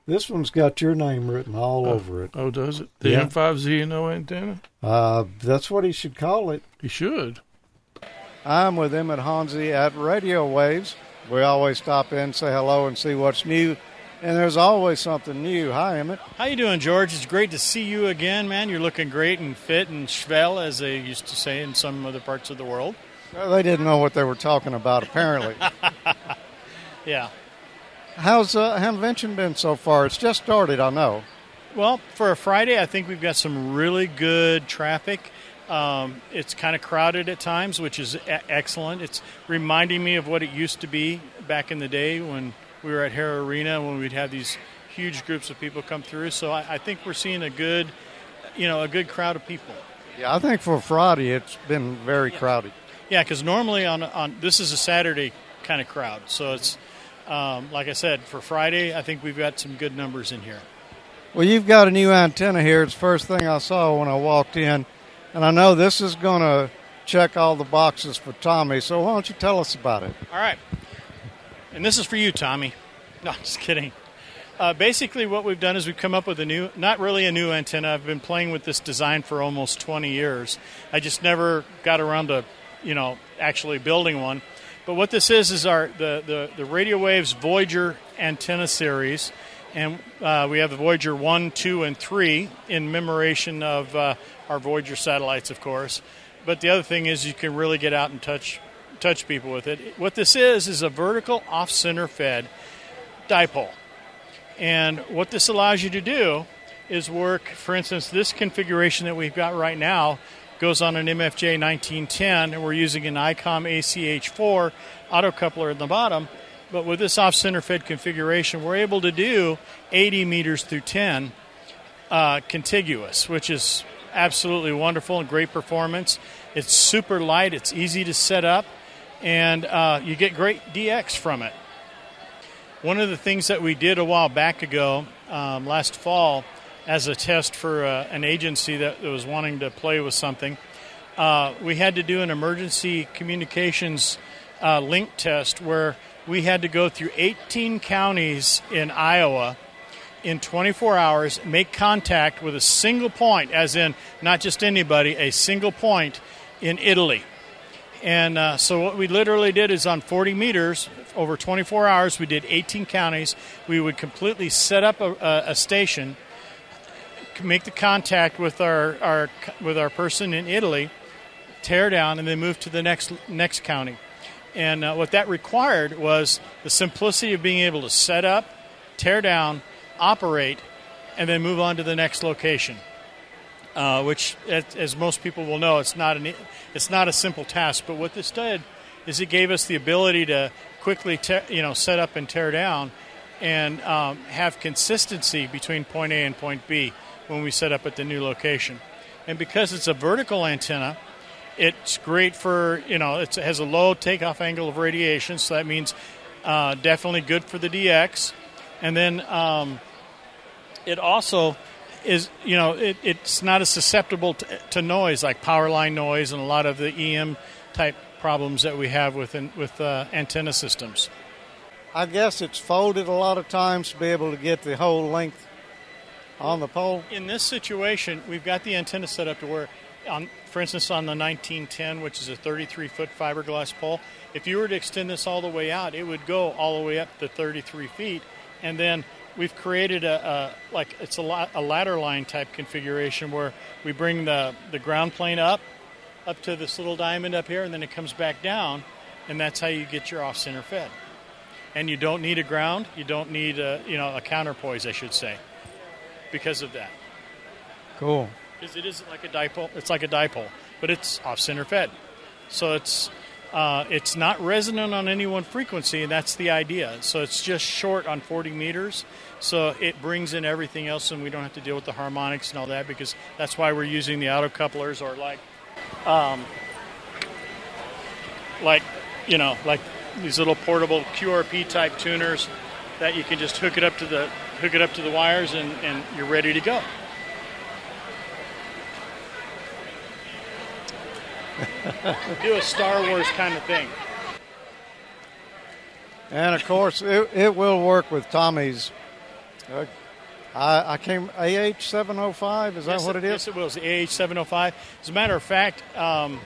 this one's got your name written all over it. Oh, does it? The Yeah. M5Z and O antenna? Uh, that's what he should call it. He should. I'm with Emmett Hansi at RadioWavz. We always stop in, say hello, and see what's new. And there's always something new. Hi, Emmett. How you doing, George? It's great to see you again, man. You're looking great and fit and schvel, as they used to say in some other parts of the world. Well, they didn't know what they were talking about, apparently. Yeah. How's uh, Hamvention been so far? It's just started, I know. Well, for a Friday, I think we've got some really good traffic. Um, it's kind of crowded at times, which is e- excellent. It's reminding me of what it used to be back in the day when we were at Hara Arena, when we'd have these huge groups of people come through. So I, I think we're seeing a good, you know, a good crowd of people. Yeah, I think for Friday it's been very crowded. Yeah, because normally on on this is a Saturday kind of crowd, so it's um, like I said for Friday. I think we've got some good numbers in here. Well, you've got a new antenna here. It's the first thing I saw when I walked in. And I know this is going to check all the boxes for Tommy. So why don't you tell us about it? All right, and this is for you, Tommy. No, I'm just kidding. Uh, basically, what we've done is we've come up with a new, not really a new antenna. I've been playing with this design for almost 20 years. I just never got around to, you know, actually building one. But what this is is our the the, the RadioWavz Voyager antenna series, and uh, we have the Voyager one, two, and three in commemoration of uh, our Voyager satellites, of course. But the other thing is you can really get out and touch touch people with it. What this is is a vertical off-center fed dipole. And what this allows you to do is work, for instance, this configuration that we've got right now goes on an MFJ 1910, and we're using an ICOM AH4 autocoupler in the bottom. But with this off center fed configuration, we're able to do 80 meters through 10 uh, contiguous, which is absolutely wonderful and great performance. It's super light, it's easy to set up, and uh, you get great DX from it. One of the things that we did a while back ago, um, last fall, as a test for uh, an agency that was wanting to play with something, uh, we had to do an emergency communications uh, link test where we had to go through 18 counties in Iowa in 24 hours, make contact with a single point, as in not just anybody, a single point in Italy. And uh, so what we literally did is on 40 meters over 24 hours, we did 18 counties. We would completely set up a, a, a station, make the contact with our, our with our person in Italy, tear down, and then move to the next next county. And uh, what that required was the simplicity of being able to set up, tear down, operate, and then move on to the next location. Uh, which, as, most people will know, it's not an it's not a simple task. But what this did is it gave us the ability to quickly, te- you know, set up and tear down, and um, have consistency between point A and point B when we set up at the new location. And because it's a vertical antenna, it's great for you know it has a low takeoff angle of radiation, so that means uh, definitely good for the DX. And then um, it also is you know it, it's not as susceptible to, to, noise like power line noise and a lot of the EM type problems that we have with with uh, antenna systems. I guess it's folded a lot of times to be able to get the whole length on the pole. In this situation, we've got the antenna set up to where, on, for instance, on the 1910, which is a 33 foot fiberglass pole, if you were to extend this all the way out, it would go all the way up to 33 feet, and then we've created a, a like it's a, a ladder line type configuration where we bring the the ground plane up up to this little diamond up here and then it comes back down and that's how you get your off center fed. And you don't need a ground you don't need a you know a counterpoise i should say because of that Cool. because it is like a dipole it's like a dipole but it's off center fed so it's uh, it's not resonant on any one frequency, and that's the idea. So it's just short on 40 meters, so it brings in everything else, and we don't have to deal with the harmonics and all that because that's why we're using the auto couplers or like, um, like you know, like these little portable QRP type tuners that you can just hook it up to the hook it up to the wires and, and you're ready to go. Do a Star Wars kind of thing. And of course, it, it will work with Tommy's. Uh, I, I came AH seven hundred five. Is that yes, what it is? Yes, it was the AH seven hundred five. As a matter of fact, um,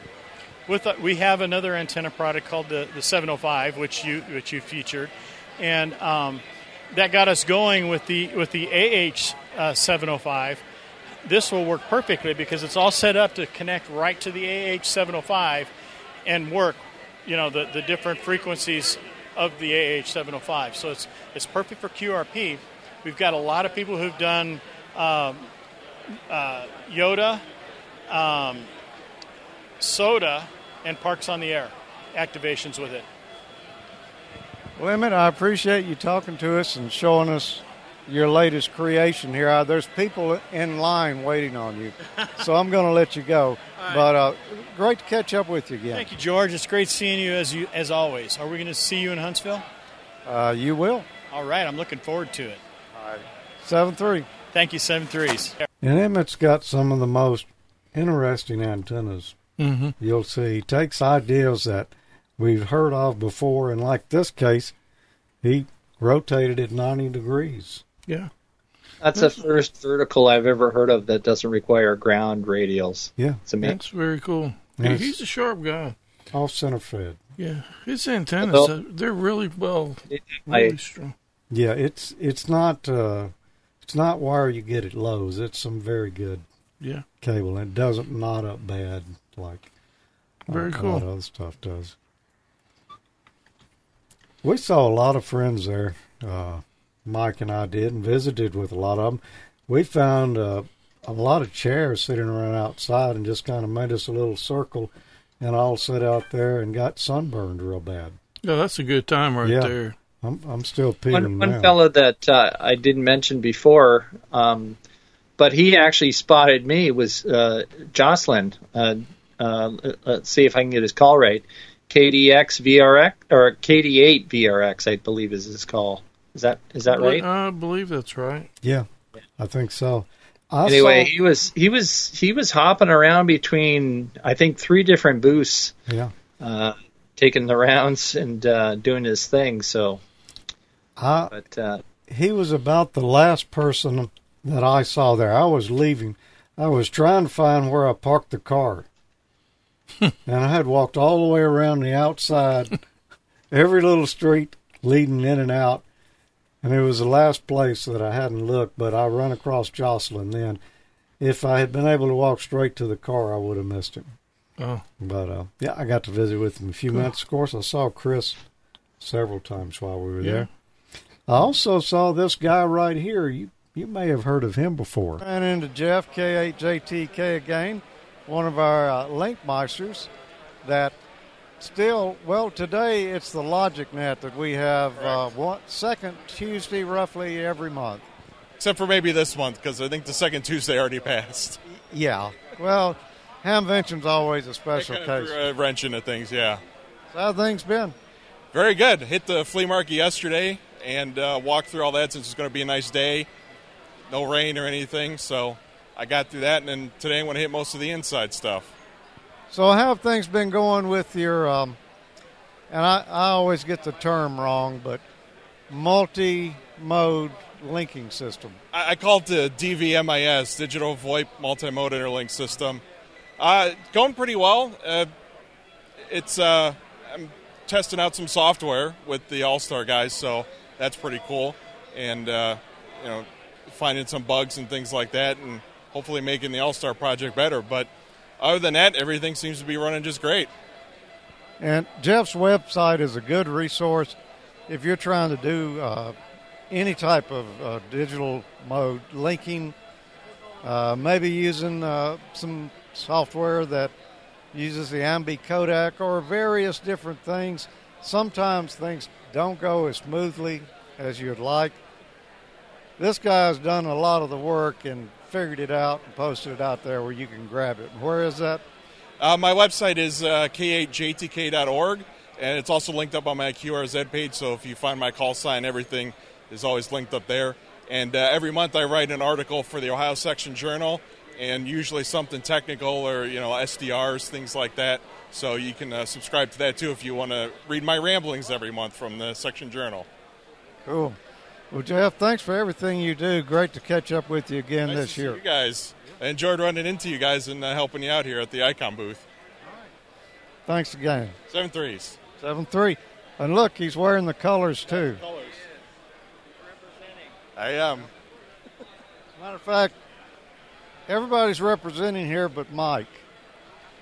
with uh, we have another antenna product called the the seven hundred five, which you which you featured, and um, that got us going with the with the AH uh, seven hundred five. This will work perfectly because it's all set up to connect right to the AH seven hundred five and work. You know the the different frequencies of the AH 705. So it's it's perfect for QRP. We've got a lot of people who've done um, uh, Yoda, um, SOTA, and Parks on the Air activations with it. Well, Emmett, I appreciate you talking to us and showing us your latest creation here. Uh, there's people in line waiting on you, so I'm going to let you go. right. But uh, great to catch up with you again. Thank you, George. It's great seeing you as you as always. Are we going to see you in Huntsville? Uh, you will. All right, I'm looking forward to it. All right, Seven three. Thank you, seven threes. And Emmett's got some of the most interesting antennas Mhm. you'll see. He takes ideas that we've heard of before, and like this case, he rotated it 90 degrees. Yeah. That's the first vertical I've ever heard of that doesn't require ground radials. Yeah. It's amazing. That's very cool. Yeah, he's a sharp guy. Off center fed. Yeah, his antennas, Well- uh, they're really well, I- really strong. Yeah, it's it's not uh, it's not wire you get at Lowe's. It's some very good Yeah. cable. It doesn't knot up bad like uh, Very a cool. lot of other stuff does. We saw a lot of friends there. Uh, Mike and I did, and visited with a lot of them. We found uh, a lot of chairs sitting around outside, and just kind of made us a little circle, and all sat out there and got sunburned real bad. Yeah, that's a good time right Yeah. there. I'm I'm still peeling One, one fellow that uh, I didn't mention before, um, but he actually spotted me was uh, Jocelyn. Uh, uh, let's see if I can get his call right. KDX VRX or KD8 VRX, I believe is his call. Is that is that right? I believe that's right. Yeah, I think so. I anyway, saw- he was he was he was hopping around between I think three different booths, yeah. uh, taking the rounds and uh, doing his thing. So, I, but uh, he was about the last person that I saw there. I was leaving. I was trying to find where I parked the car. And I had walked all the way around the outside, every little street leading in and out. And it was the last place that I hadn't looked, but I run across Jocelyn then. If I had been able to walk straight to the car, I would have missed him. Oh. But uh, yeah, I got to visit with him a few Cool. minutes. Of course, I saw Chris several times while we were Yeah. there. I also saw this guy right here. You you may have heard of him before. Ran into Jeff K8JTK again, one of our uh, Linkmeisters. That still well today it's the Logic Net that we have uh, one second Tuesday roughly every month. Except for maybe this month, because I think the second Tuesday already passed. Yeah. Well, Hamvention's always a special Kind of case. threw a wrench into things, yeah. So how things been? Very good. Hit the flea market yesterday and uh, walked through all that since it's going to be a nice day. No rain or anything, so I got through that, and then today I'm going to hit most of the inside stuff. So how have things been going with your? Um, and I, I always get the term wrong, but multi-mode linking system. I, I call it the DVMIS, Digital VoIP Multi-Mode Interlink System. Uh, going pretty well. Uh, it's uh, I'm testing out some software with the AllStar guys, so that's pretty cool. And uh, you know, finding some bugs and things like that, and hopefully making the AllStar project better. But other than that, everything seems to be running just great. And Jeff's website is a good resource if you're trying to do uh, any type of uh, digital mode linking, uh, maybe using uh, some software that uses the AMBE codec or various different things. Sometimes things don't go as smoothly as you'd like. This guy's done a lot of the work and figured it out and posted it out there where you can grab it. Where is that? Uh, my website is uh, k8jtk.org, and it's also linked up on my QRZ page. So if you find my call sign, everything is always linked up there. And uh, every month I write an article for the Ohio Section Journal, and usually something technical or you know SDRs, things like that. So you can uh, subscribe to that too if you want to read my ramblings every month from the Section Journal. Cool. Well, Jeff, thanks for everything you do. Great to catch up with you again Nice this to see year. you guys. I enjoyed running into you guys and uh, helping you out here at the ICOM booth. Thanks again. Seven threes. Seven three, and look, he's wearing the colors too. I am. Matter of fact, everybody's representing here but Mike.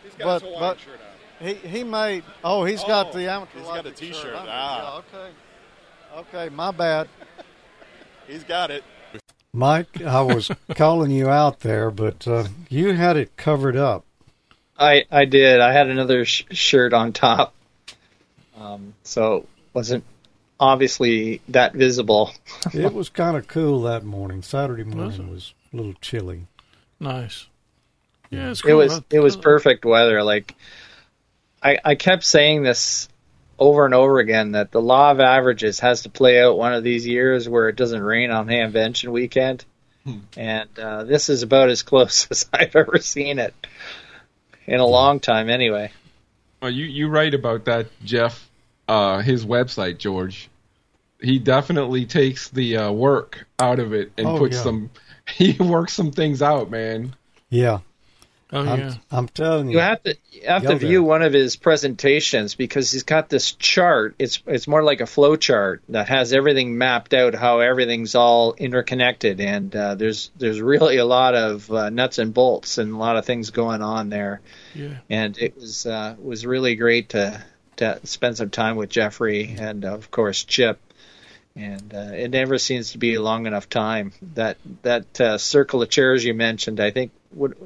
He's got his Hawaiian shirt He he made. Oh, he's got Oh, the amateur. he's got a Logic T-shirt. shirt. Ah. Yeah, okay. Okay, my bad. He's got it. Mike, I was calling you out there, but uh, you had it covered up. I I did. I had another sh- shirt on top, um, so it wasn't obviously that visible. It was kind of cool that morning. Saturday morning it? was a little chilly. Nice. Yeah, it's It was it was perfect weather. Like I I kept saying this over and over again that the law of averages has to play out one of these years where it doesn't rain on Hamvention weekend, and uh, this is about as close as I've ever seen it in a long time. Anyway, Well, you you write about that, Jeff. Uh, his website, George. He definitely takes the uh, work out of it and Oh, puts yeah. some. He works some things out, man. Yeah. Oh I'm, yeah. I'm telling you. you have to you have Go to view one of his presentations because he's got this chart. It's it's more like a flow chart that has everything mapped out, how everything's all interconnected, and uh, there's there's really a lot of uh, nuts and bolts and a lot of things going on there. Yeah. and it was uh, was really great to to spend some time with Jeffrey and of course Chip. And uh, it never seems to be a long enough time. That that uh, circle of chairs you mentioned, I think, would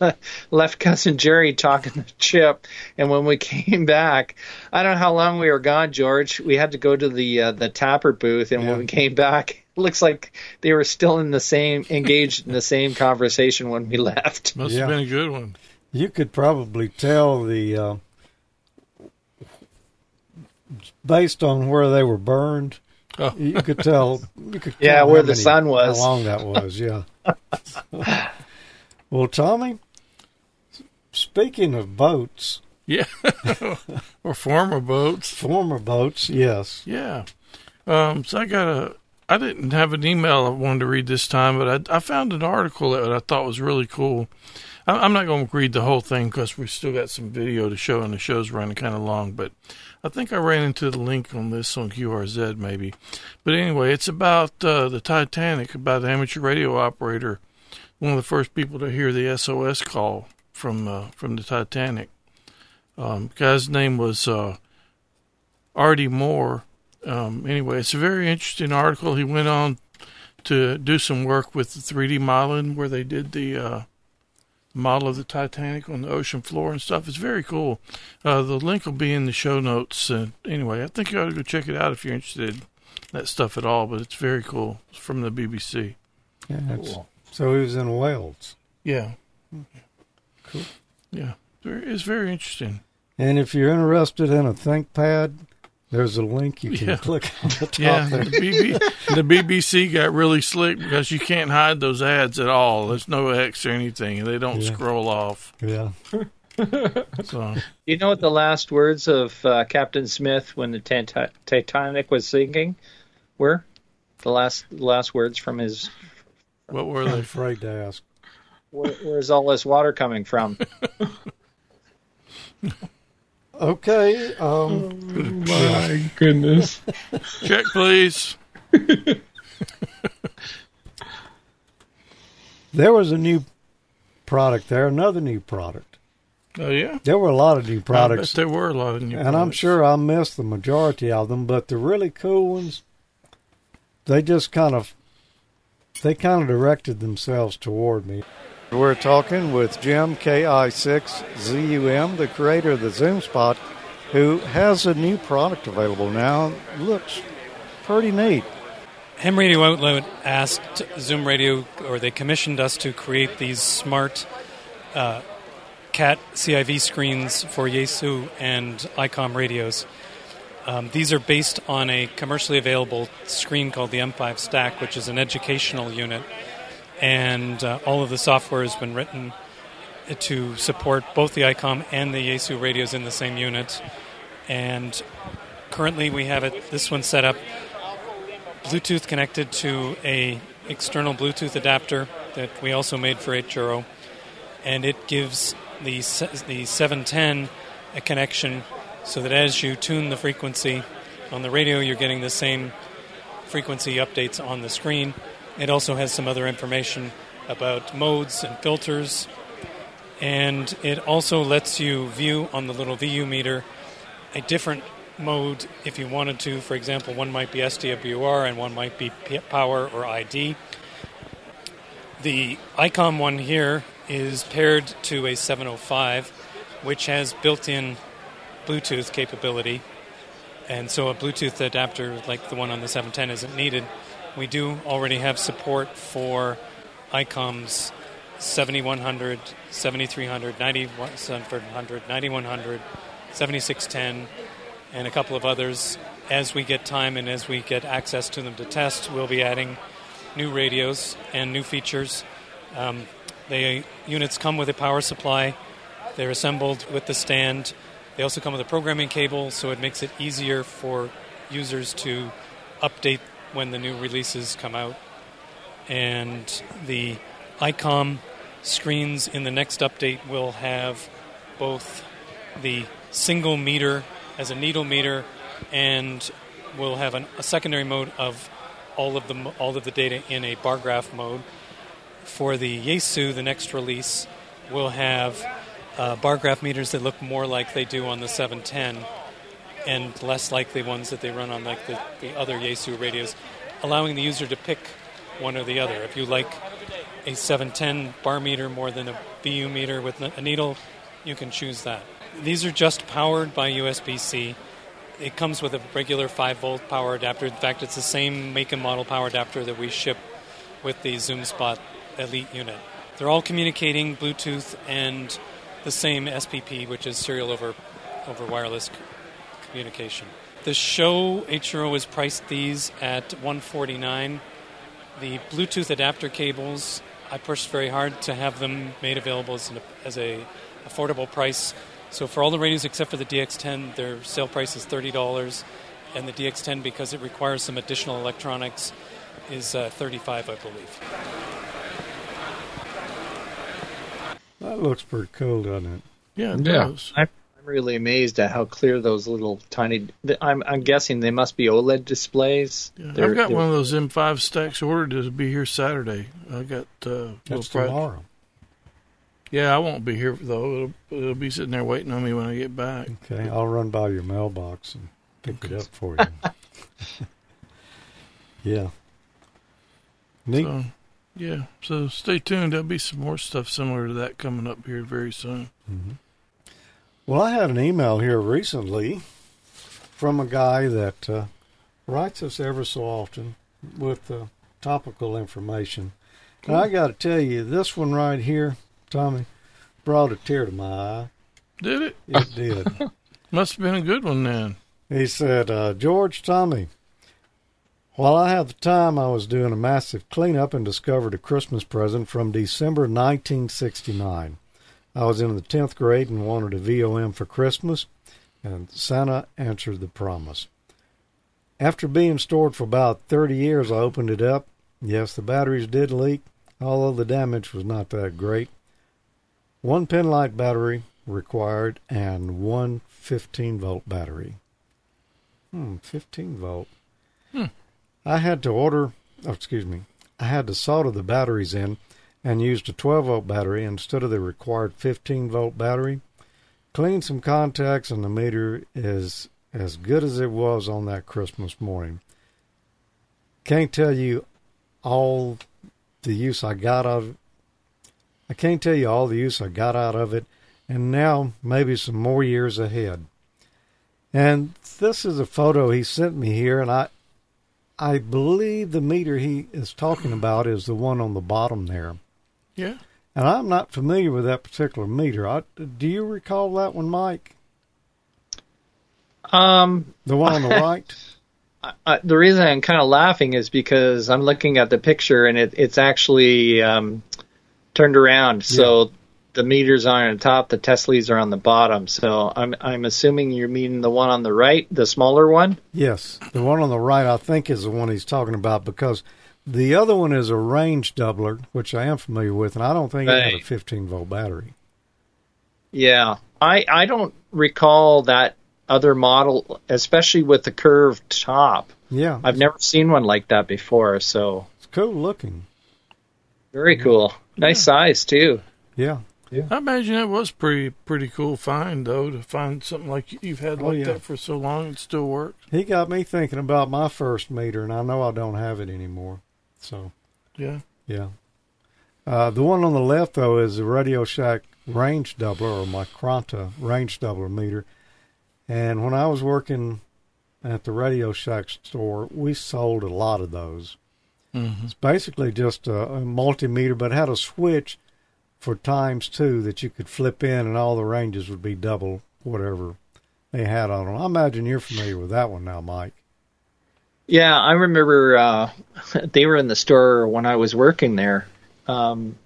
left cousin Jerry talking to Chip. And when we came back, I don't know how long we were gone, George. We had to go to the uh, the TAPR booth, and when we came back, it looks like they were still in the same engaged in the same conversation when we left. Must Yeah. have been a good one. You could probably tell the uh, based on where they were burned. Oh. You could tell. You could Yeah, count where the many- sun was. How long that was? Yeah. Well, Tommy. Speaking of boats, Yeah. or former boats. former boats, yes. Yeah. Um, so I got a. I didn't have an email I wanted to read this time, but I, I found an article that I thought was really cool. I, I'm not going to read the whole thing because we've still got some video to show, and the show's running kind of long. But I think I ran into the link on this on QRZ maybe. But anyway, it's about uh, the Titanic, about the amateur radio operator, one of the first people to hear the SOS call from uh, from the Titanic. Um, guy's name was uh, Artie Moore. Um, anyway, it's a very interesting article. He went on to do some work with the 3D modeling where they did the uh, model of the Titanic on the ocean floor and stuff. It's very cool. Uh, the link will be in the show notes. Uh, anyway, I think you ought to go check it out if you're interested in that stuff at all. But it's very cool. It's from the BBC. Yeah, it's- So he was in Wales. Yeah. Cool. Yeah. It's very interesting. And if you're interested in a ThinkPad, there's a link you can Yeah. click on the top Yeah, there. the, BB, the BBC got really slick because you can't hide those ads at all. There's no X or anything, and they don't Yeah. scroll off. Yeah. So You know what the last words of uh, Captain Smith when the Tita- Titanic was sinking were? The last last words from his. What were they? afraid to ask. Where, where's all this water coming from? Okay. Um, My goodness. Check, please. there was a new product there, another new product. Oh yeah, There were a lot of new I bet products, there were a lot of new. and I'm sure I missed the majority of them. But the really cool ones, they just kind of, they kind of directed themselves toward me. We're talking with Jim KI6ZUM, the creator of the ZUMspot, who has a new product available now. Looks pretty neat. Ham Radio Outlet asked ZUM Radio, or they commissioned us to create these smart uh, CAT CI-V screens for Yaesu and ICOM radios. Um, these are based on a commercially available screen called the M5 Stack, which is an educational unit, and uh, all of the software has been written to support both the ICOM and the Yaesu radios in the same unit. And currently, we have it. This one set up Bluetooth connected to a external Bluetooth adapter that we also made for HRO, and it gives the the 710 a connection so that as you tune the frequency on the radio, you're getting the same frequency updates on the screen. It also has some other information about modes and filters, and it also lets you view on the little VU meter a different mode if you wanted to. For example, one might be SDWR and one might be power or ID. The ICOM one here is paired to a 705, which has built in Bluetooth capability. And so a Bluetooth adapter like the one on the 710 isn't needed. We do already have support for ICOM's 7100, 7300, 9700, 9100, 7610, and a couple of others. As we get time and as we get access to them to test, we'll be adding new radios and new features. Um, the units come with a power supply. They're assembled with the stand. They also come with a programming cable, so it makes it easier for users to update when the new releases come out. And the ICOM screens in the next update will have both the single meter as a needle meter and we'll have an, a secondary mode of all of the all of the data in a bar graph mode. For the Yaesu, the next release will have uh, bar graph meters that look more like they do on the 710 and less like the ones that they run on like the, the other Yaesu radios, allowing the user to pick one or the other. If you like a 710 bar meter more than a VU meter with a needle, you can choose that. These are just powered by USB C. It comes with a regular 5 volt power adapter. In fact, it's the same make and model power adapter that we ship with the ZUMspot Elite unit. They're all communicating Bluetooth and the same SPP, which is serial over over wireless communication. The show HRO has priced these at 149. The Bluetooth adapter cables, I pushed very hard to have them made available as, an, as a affordable price. So for all the radios except for the DX10, their sale price is thirty dollars, and the DX10 because it requires some additional electronics is uh, 35, I believe. That looks pretty cool, doesn't it? Yeah, it Yeah. does. I'm really amazed at how clear those little tiny. I'm, I'm guessing they must be OLED displays. Yeah, I've got one of those M5 stacks ordered to be here Saturday. I got uh, That's little pri- tomorrow. Yeah, I won't be here though. It'll, it'll be sitting there waiting on me when I get back. Okay, I'll run by your mailbox and pick it up for you. yeah. Neat. So, yeah, so stay tuned. There'll be some more stuff similar to that coming up here very soon. Mhm. Well, I had an email here recently from a guy that uh, writes us ever so often with uh, topical information. And I got to tell you, this one right here, Tommy, brought a tear to my eye. Did it? It did. Must have been a good one then. He said, uh, George Tommy, while I had the time, I was doing a massive cleanup and discovered a Christmas present from December 1969. I was in the 10th grade and wanted a VOM for Christmas, and Santa answered the promise. After being stored for about 30 years, I opened it up. Yes, the batteries did leak, although the damage was not that great. One penlight battery required and one 15 volt battery. Hmm, 15 volt. Hmm. I had to order, oh, excuse me, I had to solder the batteries in and used a 12 volt battery instead of the required 15 volt battery. Cleaned some contacts and the meter is as good as it was on that Christmas morning. Can't tell you all the use I got of I can't tell you all the use I got out of it, and now maybe some more years ahead. And this is a photo he sent me here, and I I believe the meter he is talking about is the one on the bottom there. Yeah. And I'm not familiar with that particular meter. I, do you recall that one, Mike? Um, the one on the right. Uh, the reason I'm kind of laughing is because I'm looking at the picture and it, it's actually um, turned around. So the meters are on top, the Teslas are on the bottom. So I'm I'm assuming you're meaning the one on the right, the smaller one. Yes, the one on the right, I think, is the one he's talking about because the other one is a range doubler, which I am familiar with, and I don't think it had a 15 volt battery. Yeah, I I don't recall that other model, especially with the curved top. Yeah, I've never seen one like that before. So it's cool looking. Very cool. Nice size too. Yeah. I imagine that was pretty pretty cool find though to find something like you've had Oh, like yeah. that for so long it still works. He got me thinking about my first meter, and I know I don't have it anymore. So, Yeah. yeah. Uh, the one on the left, though, is the Radio Shack range doubler or my range doubler meter. And when I was working at the Radio Shack store, we sold a lot of those. Mhm. It's basically just a, a multimeter, but had a switch for times two that you could flip in, and all the ranges would be double whatever they had on them. I imagine you're familiar with that one now, Mike. Yeah, I remember uh, they were in the store when I was working there, um,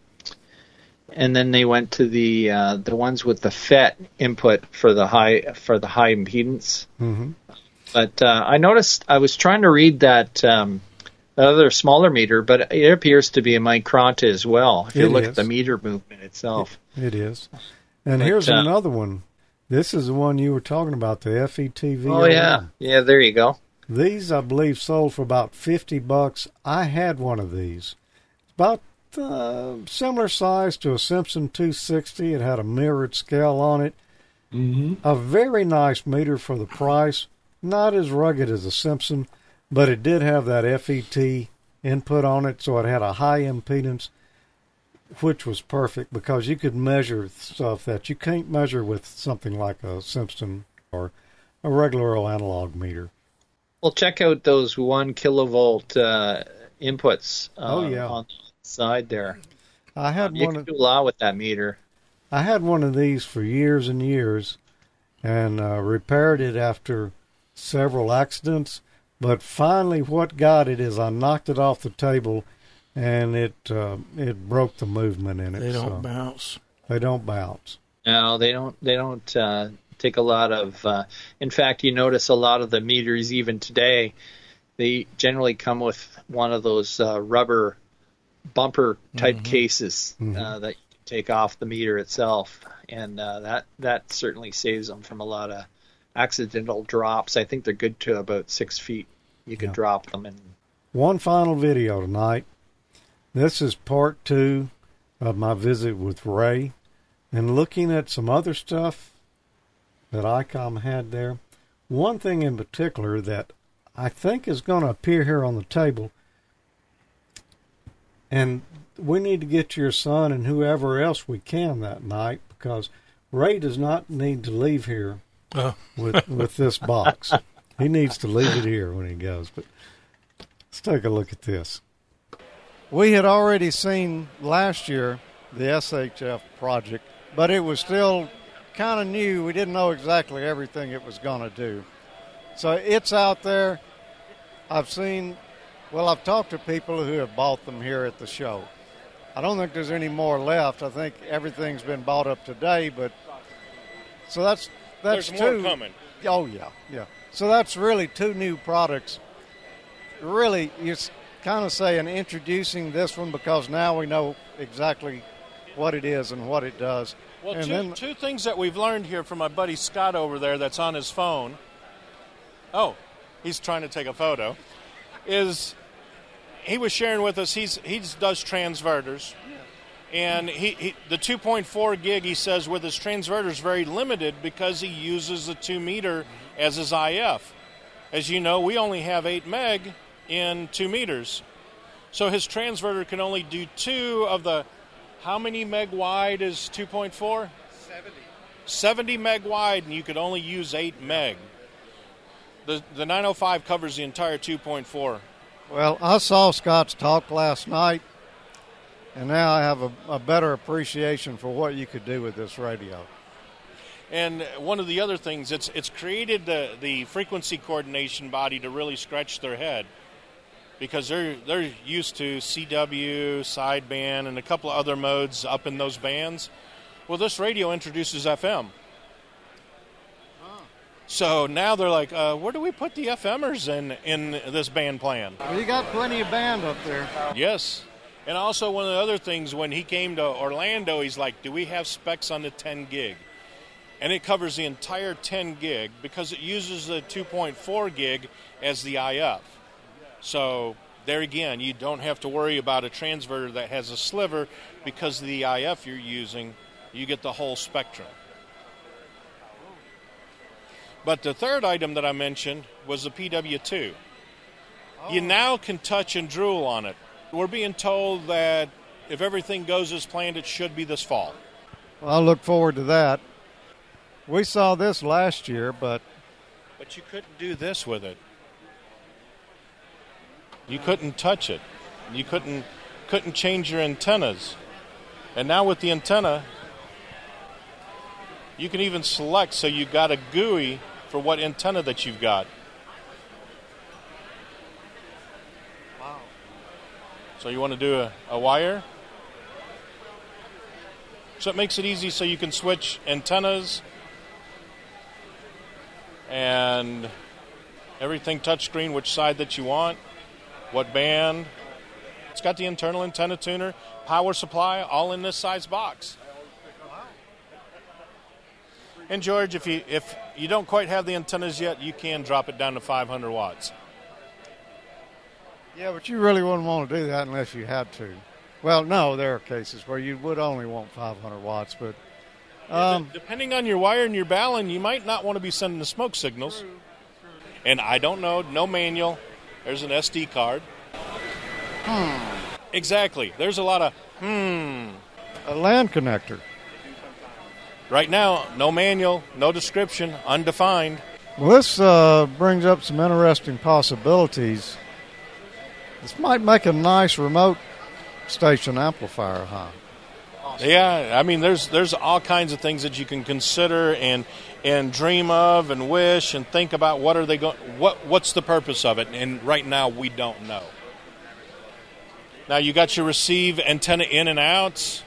and then they went to the uh, the ones with the FET input for the high for the high impedance. Mm-hmm. But uh, I noticed I was trying to read that um, that other smaller meter, but it appears to be a Micronta as well. If you It look is. at the meter movement itself. It is. And But, here's uh, another one. This is the one you were talking about, the FETV. Oh yeah, yeah. There you go. These, I believe, sold for about fifty bucks. I had one of these. It's about uh, similar size to a Simpson 260. It had a mirrored scale on it. Mm-hmm. A very nice meter for the price. Not as rugged as a Simpson, but it did have that FET input on it, so it had a high impedance, which was perfect because you could measure stuff that you can't measure with something like a Simpson or a regular old analog meter. Well, check out those one kilovolt uh, inputs. Uh, Oh, yeah. on the side there. I had You one can of do a lot with that meter. I had one of these for years and years, and uh, repaired it after several accidents. But finally, what got it is I knocked it off the table, and it uh, it broke the movement in it. They don't so bounce. They don't bounce. No, they don't. They don't uh, take a lot of. Uh, in fact, you notice a lot of the meters even today. They generally come with one of those uh, rubber bumper type cases uh, that you take off the meter itself, and uh, that that certainly saves them from a lot of accidental drops. I think they're good to about six feet. You can drop them, and One final video tonight. This is part two of my visit with Ray, and looking at some other stuff that ICOM had there. One thing in particular that I think is going to appear here on the table, and we need to get your son and whoever else we can that night because Ray does not need to leave here Oh. with with this box. he needs to leave it here when he goes. But let's take a look at this. We had already seen last year the SHF project, but it was still kind of new. We didn't know exactly everything it was going to do. So it's out there. I've seen, well, I've talked to people who have bought them here at the show. I don't think there's any more left. I think everything's been bought up today, but so that's that's There's more coming. Oh yeah, yeah. So that's really two new products. Really, you're kind of saying introducing this one because now we know exactly what it is and what it does. Well, and two, then two things that we've learned here from my buddy Scott over there that's on his phone. Oh, he's trying to take a photo. Is he was sharing with us? He's he does transverters, and he, he the 2.4 gig he says with his transverter is very limited because he uses the two meter as his IF. As you know, we only have eight meg in two meters, so his transverter can only do two of the. How many meg wide is 2.4? 70. 70 meg wide, and you could only use 8 meg. The, the 905 covers the entire 2.4. Well, I saw Scott's talk last night, and now I have a, a better appreciation for what you could do with this radio. And one of the other things, it's it's created the, the frequency coordination body to really scratch their head because they're they're used to CW, sideband, and a couple of other modes up in those bands. Well, this radio introduces FM. So now they're like, uh, where do we put the FMers in in this band plan? Well, you got plenty of band up there. Yes. And also, one of the other things, when he came to Orlando, he's like, Do we have specs on the 10 gig? And it covers the entire 10 gig because it uses the 2.4 gig as the IF. So, there again, you don't have to worry about a transverter that has a sliver because of the IF you're using. You get the whole spectrum. But the third item that I mentioned was the PW2. You oh. now can touch and drool on it. We're being told that if everything goes as planned, it should be this fall. Well, I look forward to that. We saw this last year, but But you couldn't do this with it. You couldn't touch it. You couldn't couldn't change your antennas. And now with the antenna, you can even select so you've got a GUI for what antenna that you've got. So you want to do a, a wire? So it makes it easy so you can switch antennas and everything touchscreen, which side that you want, what band. It's got the internal antenna tuner, power supply, all in this size box. And George, if you if you don't quite have the antennas yet, you can drop it down to 500 watts. Yeah, but you really wouldn't want to do that unless you had to. Well, no, there are cases where you would only want 500 watts, but um, Depending on your wire and your balun, you might not want to be sending the smoke signals. And I don't know, no manual. There's an SD card. hmm, Exactly. There's a lot of hmm. a land connector. Right now, no manual, no description, undefined. Well, this uh, brings up some interesting possibilities. This might make a nice remote station amplifier, huh? Yeah, I mean, there's there's all kinds of things that you can consider and and dream of and wish and think about. What are they going? What what's the purpose of it? And right now, we don't know. Now you got your receive antenna in and out.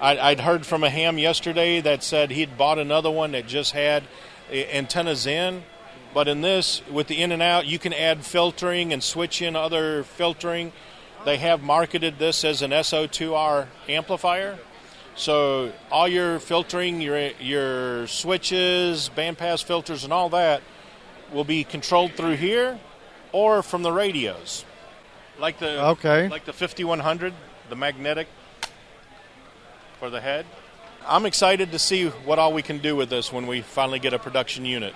I, I'd heard from a ham yesterday that said he'd bought another one that just had antennas in. But in this, with the in and out, you can add filtering and switch in other filtering. They have marketed this as an SO2R amplifier. So all your filtering, your your switches, bandpass filters, and all that will be controlled through here or from the radios, like the Okay. like the 5100, the magnetic for the head. I'm excited to see what all we can do with this when we finally get a production unit.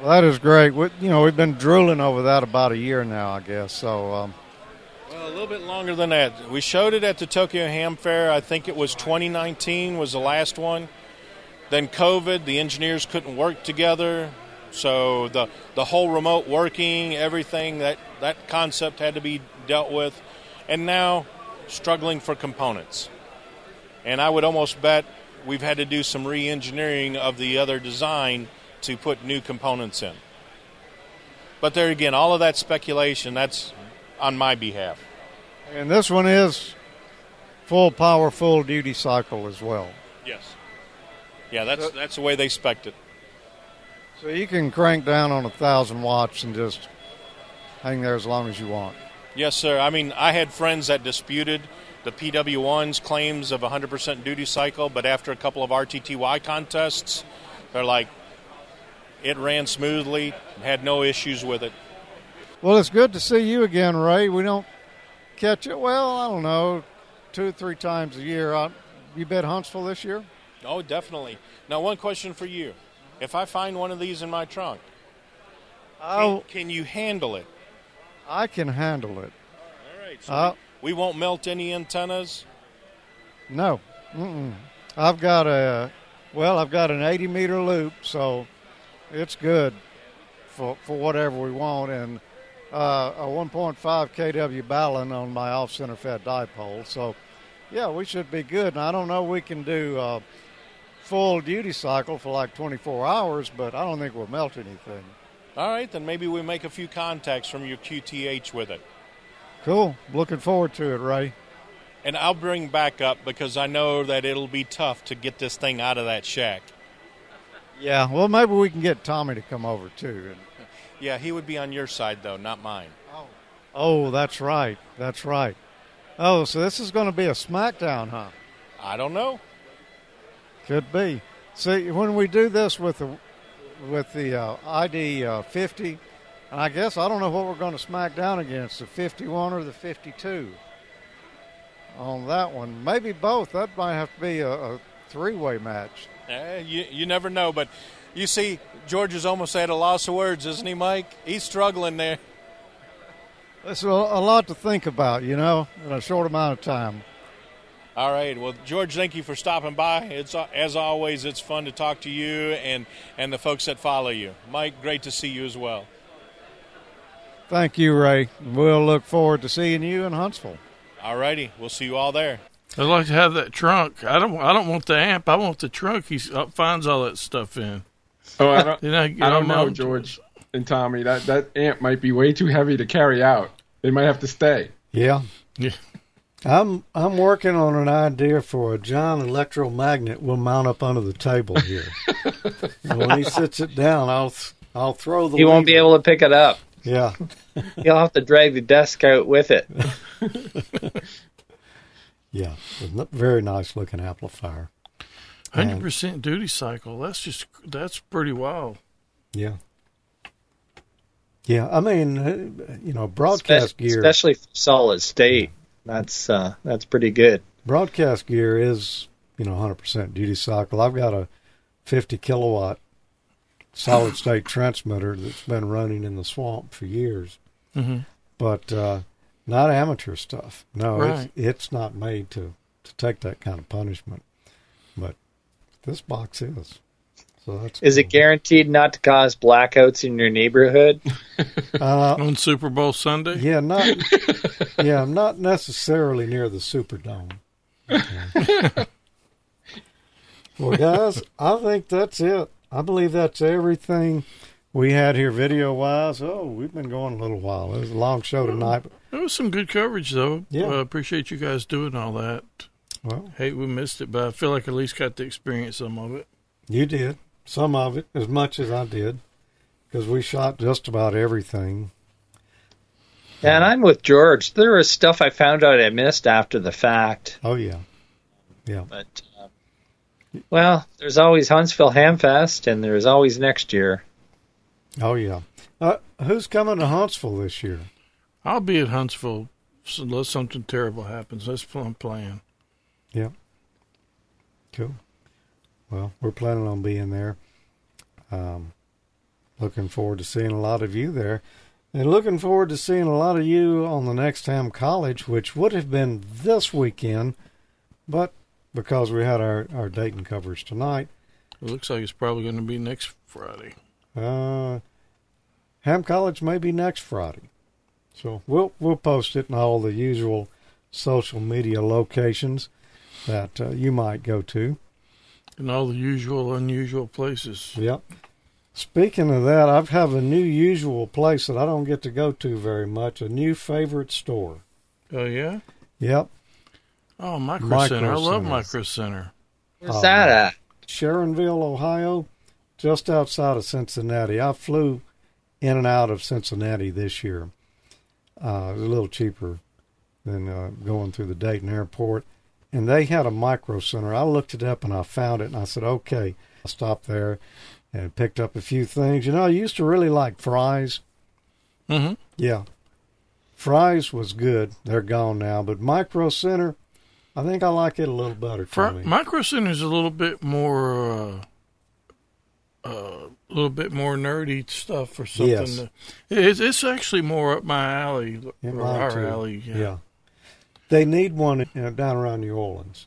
Well, that is great. We, you know, we've been drooling over that about a year now, I guess. So, um, Well, a little bit longer than that. We showed it at the Tokyo Ham Fair. I think it was 2019 was the last one. Then COVID, the engineers couldn't work together, so the the whole remote working, everything that that concept had to be dealt with, and now struggling for components. And I would almost bet we've had to do some re-engineering of the other design to put new components in. But there again, all of that speculation, that's on my behalf. and this one is full power, full duty cycle as well. Yes. Yeah, that's that's the way they spec it. So you can crank down on a thousand watts and just hang there as long as you want. Yes, sir. I mean, I had friends that disputed the PW1's claims of 100% duty cycle, but after a couple of RTTY contests, they're like, it ran smoothly, had no issues with it. Well, it's good to see you again, Ray. We don't catch it. Well, I don't know, two or three times a year. Uh, you bet Huntsville this year? Oh, definitely. Now, one question for you: If I find one of these in my trunk, can, can you handle it? I can handle it. All right. So Uh, we, we won't melt any antennas. No, Mm-mm. I've got a well, I've got an 80 meter loop, so it's good for for whatever we want. And uh, a 1.5 kW balun on my off center fed dipole. So, yeah, we should be good. And I don't know we can do uh, full duty cycle for like 24 hours, but I don't think we'll melt anything. All right, then maybe we make a few contacts from your QTH with it. Cool. Looking forward to it, Ray. And I'll bring back up because I know that it'll be tough to get this thing out of that shack. Yeah, well, maybe we can get Tommy to come over too. Yeah, he would be on your side though, not mine. Oh, oh, that's right. That's right. Oh, so this is going to be a SmackDown, huh? I don't know. Could be. See, when we do this with the with the uh, ID uh, 50, and I guess I don't know what we're going to smack down against, the 51 or the 52. On that one, maybe both. That might have to be a, a three-way match. Eh, you, you never know, but you see, George is almost at a loss of words, isn't he, Mike? He's struggling there. It's a, a lot to think about, you know, in a short amount of time. All right. Well, George, thank you for stopping by. It's as always, it's fun to talk to you and and the folks that follow you. Mike, great to see you as well. Thank you, Ray. We'll look forward to seeing you in Huntsville. All righty. We'll see you all there. I'd like to have that trunk. I don't. I don't want the amp. I want the trunk. He uh, finds all that stuff in. Oh, I don't. You know, I don't know, George and Tommy. That that amp might be way too heavy to carry out. They might have to stay. Yeah. Yeah. I'm I'm working on an idea for a John electromagnet we'll mount up under the table here. and when he sits it down, I'll I'll throw the. He won't be able to pick it up. Yeah. He'll have to drag the desk out with it. Yeah, very nice looking amplifier. Hundred percent duty cycle. That's just that's pretty wild. Yeah. Yeah, I mean, uh, you know, broadcast Spe- gear. especially solid state. That's uh, that's pretty good. broadcast gear is you know 100% duty cycle i've got a 50 kilowatt solid state transmitter that's been running in the swamp for years Mhm. but uh, not amateur stuff no Right. it's, it's not made to, to take that kind of punishment but this box is so that's Is it guaranteed not to cause blackouts in your neighborhood? uh, On Super Bowl Sunday. yeah not yeah I'm not necessarily near the superdome well guys i think that's it i believe that's everything we had here video wise oh we've been going a little while it was a long show tonight but It was some good coverage, though. Yeah. Uh, appreciate you guys doing all that. Well. hate we missed it, but I feel like at least got to experience some of it. you did some of it as much as i did because we shot just about everything And I'm with George. There was stuff I found out I missed after the fact. oh yeah yeah But uh, well, there's always Huntsville Hamfest, and there's always next year. Oh yeah uh, who's coming to huntsville this year I'll be at Huntsville unless something terrible happens. That's what I'm playing. Yeah. Cool. Well, we're planning on being there. Um, looking forward to seeing a lot of you there. And looking forward to seeing a lot of you on the next Ham College, which would have been this weekend, but because we had our, our Dayton coverage tonight, It looks like it's probably going to be next Friday. Uh, Ham College may be next Friday. So we'll we'll post it in all the usual social media locations that uh, you might go to. In all the usual, unusual places. Yep. Speaking of that, I have a new usual place that I don't get to go to very much. A new favorite store. Oh, yeah? Yep. Oh, Micro, Micro Center. I love Center. Micro Center. Where's that at? Sharonville, Ohio, just outside of Cincinnati. I flew in and out of Cincinnati this year. Uh, it was a little cheaper than uh, going through the Dayton airport. And they had a micro center. I looked it up and I found it and I said, okay. I stopped there and picked up a few things. You know, I used to really like Fry's. Mm-hmm. Yeah. Fry's was good. They're gone now. But Micro Center, I think I like it a little better. Tommy. Micro Center is a little bit more, uh, a little bit more nerdy stuff or something. Yes. that- it's, it's actually more up my alley, Yeah, or our too. alley. Yeah. Yeah. They need one you uh, know, down around New Orleans.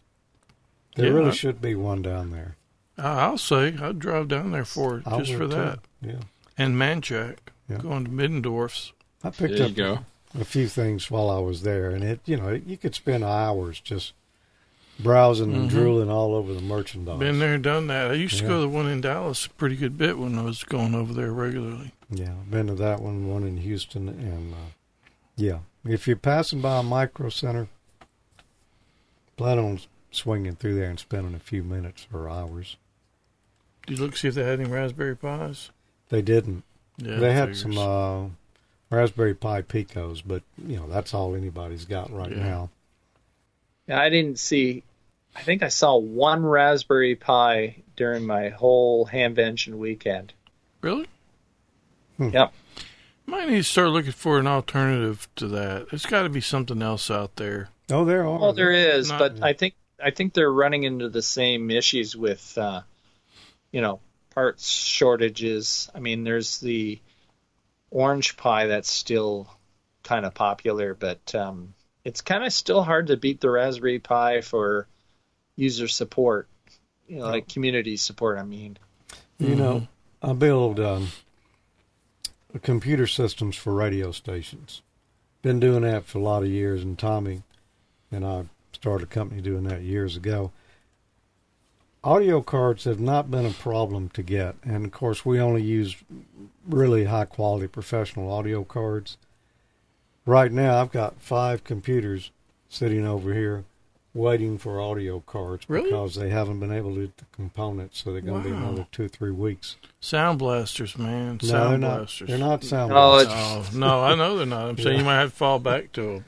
There Yeah. really should be one down there. I- I'll say I'd drive down there for it just would for too. that. Yeah. And Manchac, Yeah. going to Middendorf's. I picked There up go. a few things while I was there, and it you know you could spend hours just browsing and Mhm. drooling all over the merchandise. Been there, done that. I used to go to the one in Dallas a pretty good bit when I was going over there regularly. Yeah, been to that one, one in Houston, and uh, yeah, if you're passing by a micro center, plan on swinging through there and spending a few minutes or hours. Did you look see if they had any Raspberry Pis? They didn't. Yeah, they had figures. some uh, Raspberry Pi Picos, but you know that's all anybody's got right Yeah. now. Yeah, I didn't see. I think I saw one Raspberry Pi during my whole Hamvention weekend. Really? Yep. Might need to start looking for an alternative to that. There's got to be something else out there. Oh, there are. Well, there is, Not- but I think I think they're running into the same issues with, uh, you know, parts shortages. I mean, there's the orange Pi that's still kind of popular, but um, it's kind of still hard to beat the Raspberry Pi for user support, you know, like community support. I mean, You know, I build um, computer systems for radio stations. Been doing that for a lot of years, and Tommy and I started a company doing that years ago. Audio cards have not been a problem to get, and of course, we only use really high quality professional audio cards. Right now, I've got five computers sitting over here waiting for audio cards Really? because they haven't been able to get the components, so they're going to be another two or three weeks. Sound blasters, man. No, Sound they're not- blasters. they're not sound Oh, blasters. Oh, no, I know they're not. I'm saying Yeah. you might have to fall back to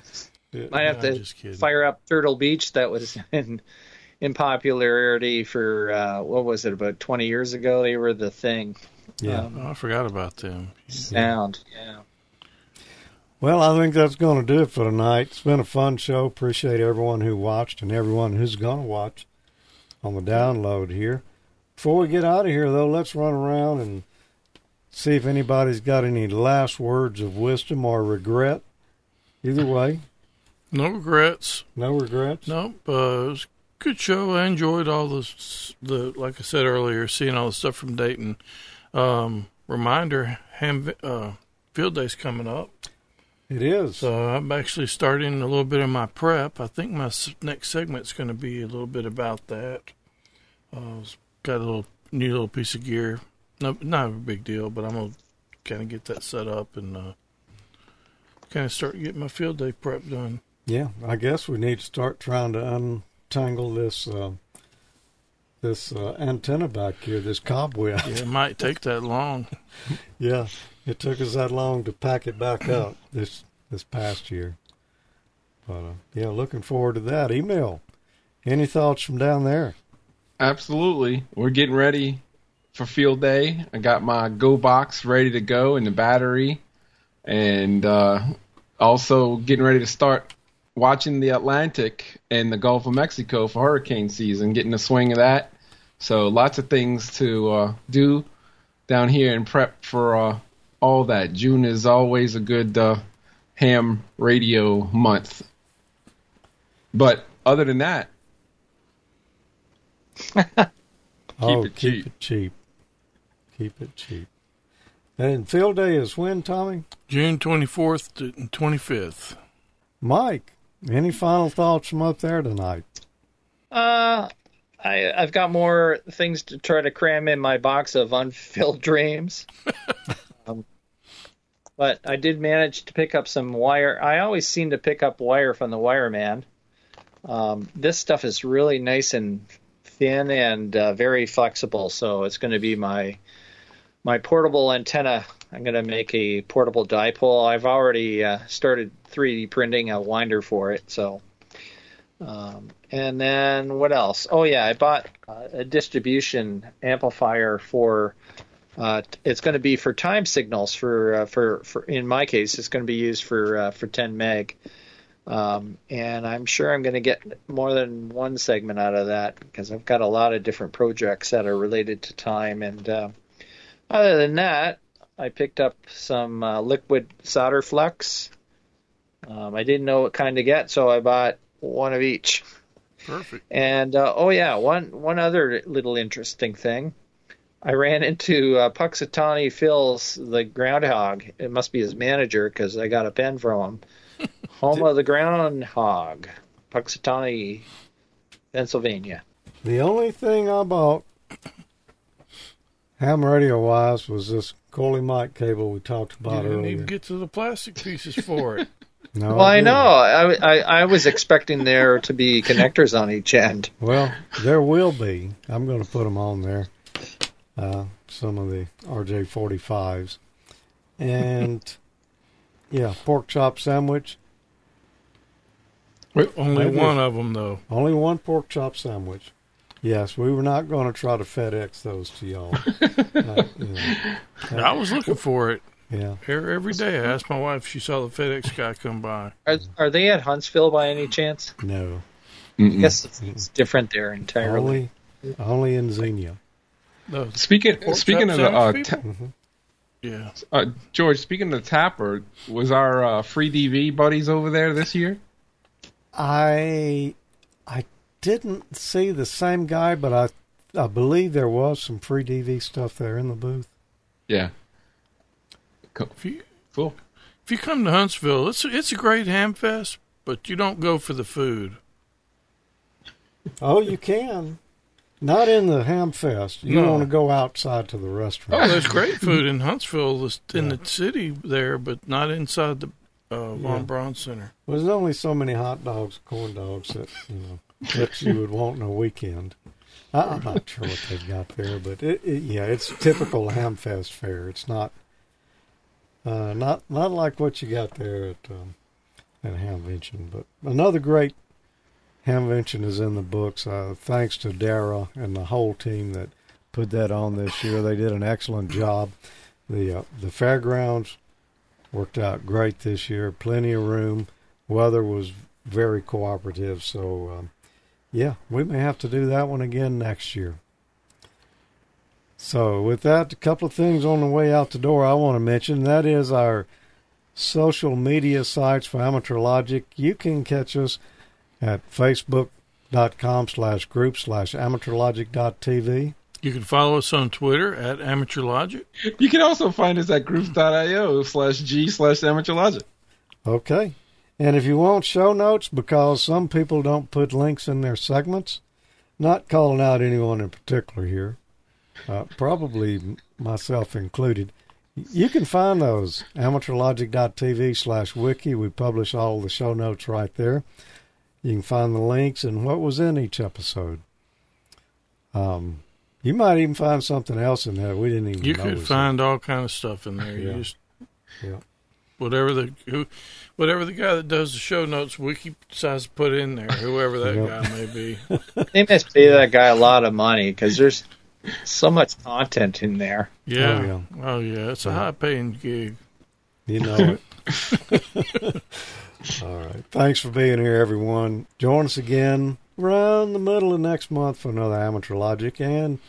them. Might have No, to just fire up Turtle Beach. That was in in popularity for uh, what was it about twenty years ago? They were the thing. Um, Oh, I forgot about them. sound. Yeah. Well, I think that's going to do it for tonight. It's been a fun show. Appreciate everyone who watched and everyone who's going to watch on the download here. Before we get out of here, though, let's run around and see if anybody's got any last words of wisdom or regret. Either way, No regrets. no regrets. Nope. Uh, it was a good show. I enjoyed all the the like I said earlier, seeing all the stuff from Dayton. Um, reminder: Ham, uh, Field Day's coming up. It is. So I'm actually starting a little bit of my prep. I think my next segment's going to be a little bit about that. Uh, got a little new little piece of gear. No, not a big deal, but I'm gonna kind of get that set up and uh, kind of start getting my field day prep done. Yeah, I guess we need to start trying to untangle this uh, this uh, antenna back here, this cobweb. Yeah, it might take that long. yeah, it took us that long to pack it back up this this past year. But uh, yeah, looking forward to that. Email. Any thoughts from down there? Absolutely. We're getting ready for field day. I got my Go box ready to go and the battery, and uh, also getting ready to start watching the Atlantic and the Gulf of Mexico for hurricane season, getting the swing of that. So lots of things to uh, do down here and prep for uh, all that. June is always a good uh, ham radio month. But other than that, oh, it cheap. keep it cheap. Keep it cheap. And field day is when, Tommy? June 24th to 25th. Mike, any final thoughts from up there tonight? Uh, I I've got more things to try to cram in my box of unfilled dreams. but I did manage to pick up some wire. I always seem to pick up wire from the wire man. Um, this stuff is really nice and thin and uh, very flexible, so it's going to be my my portable antenna. I'm going to make a portable dipole. I've already uh, started 3D printing a winder for it, so. Um, and then what else? Oh yeah, I bought uh, a distribution amplifier for. Uh, it's going to be for time signals for uh, for for in my case it's going to be used for uh, for 10 meg. Um, and I'm sure I'm going to get more than one segment out of that because I've got a lot of different projects that are related to time. And uh, other than that, I picked up some uh, liquid solder flux. Um, I didn't know what kind to get, so I bought one of each. Perfect. And uh, oh yeah, one one other little interesting thing. I ran into uh, Punxsutawney Phil's the groundhog. It must be his manager because I got a pen from him. Home of the groundhog, Punxsutawney, Pennsylvania. The only thing I bought ham radio wise was this Coley mic cable we talked You about didn't earlier. even get to the plastic pieces for it. No, well, I didn't. know. I, I, I was expecting there to be connectors on each end. Well, there will be. I'm going to put them on there. Uh, some of the RJ45s. And, yeah, pork chop sandwich. Only Maybe- one of them, though. Only one pork chop sandwich. Yes, we were not going to try to FedEx those to y'all. Uh, you know. I was looking for it. Yeah. Every, every day I asked my wife if she saw the FedEx guy come by. Are, are they at Huntsville by any chance? No. I guess it's, it's different there entirely. Only, only in Xenia. No. Speaking Pork speaking of the uh, sandwich ta- people? Yeah. uh, George, speaking of the TAPR, was our uh, FreeDV buddies over there this year? I I didn't see the same guy, but I I believe there was some FreeDV stuff there in the booth. Yeah. If you, cool. If you come to Huntsville, it's it's a great ham fest, but you don't go for the food. Oh, you can. Not in the ham fest. You No. want to go outside to the restaurant. Oh, there's great food in Huntsville, this- in the city there, but not inside the uh, Von Yeah. Braun Center. Well, there's only so many hot dogs, corn dogs that you know that you would want in a weekend. I, I'm not sure what they've got there, but it, it, yeah, it's typical Hamfest fare. It's not uh, not not like what you got there at um, at Hamvention. But another great Hamvention is in the books. Uh, thanks to Dara and the whole team that put that on this year. They did an excellent job. The uh, the fairgrounds worked out great this year. Plenty of room. Weather was very cooperative. So, um, yeah, we may have to do that one again next year. So, with that, a couple of things on the way out the door I want to mention. That is our social media sites for Amateur Logic. You can catch us at facebook.com slash group slash amateurlogic.tv. You can follow us on Twitter at amateurlogic. You can also find us at groups.io slash G slash amateurlogic. Okay. And if you want show notes, because some people don't put links in their segments, not calling out anyone in particular here, uh, probably myself included, you can find those amateurlogic.tv slash wiki. We publish all the show notes right there. You can find the links and what was in each episode. Um, you might even find something else in there we didn't even You know could was find all kind of stuff in there. You Yeah. just Yeah. whatever the who, whatever the guy that does the show notes wiki decides to put in there, whoever that Yep. guy may be. They must pay that guy a lot of money because there's so much content in there. Yeah. Oh yeah, it's a Yeah. high paying gig. You know it. All right. Thanks for being here, everyone. Join us again around the middle of next month for another Amateur Logic and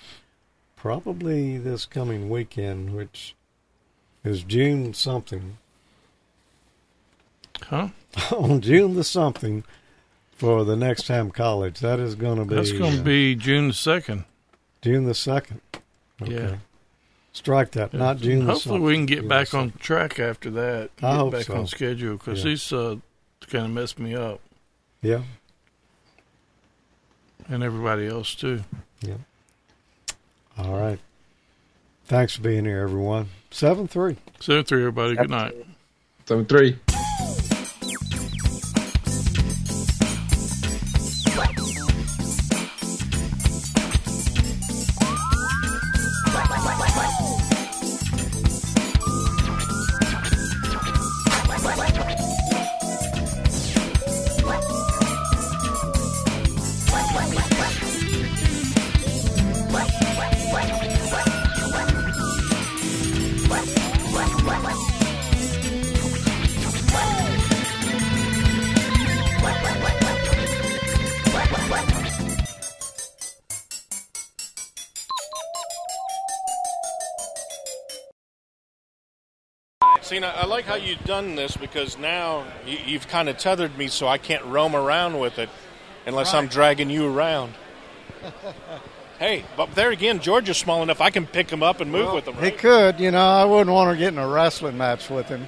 probably this coming weekend, which is June something. Huh? On June the something for the next Ham College. That is going to be. That's going to uh, be June the second. June the 2nd. Yeah. Strike that, not June the Hopefully, we can get back on track after that. I get hope back so. on schedule because Yeah. these uh, kind of messed me up Yeah. and everybody else too. Yeah. All right. Thanks for being here, everyone. 7 3. Seven three, everybody. Good night. Seven three. Done this because now you, you've kind of tethered me so I can't roam around with it unless I'm dragging you around. Hey, but there again, George is small enough. I can pick him up and move with him. He could, you know. I wouldn't want to get in a wrestling match with him.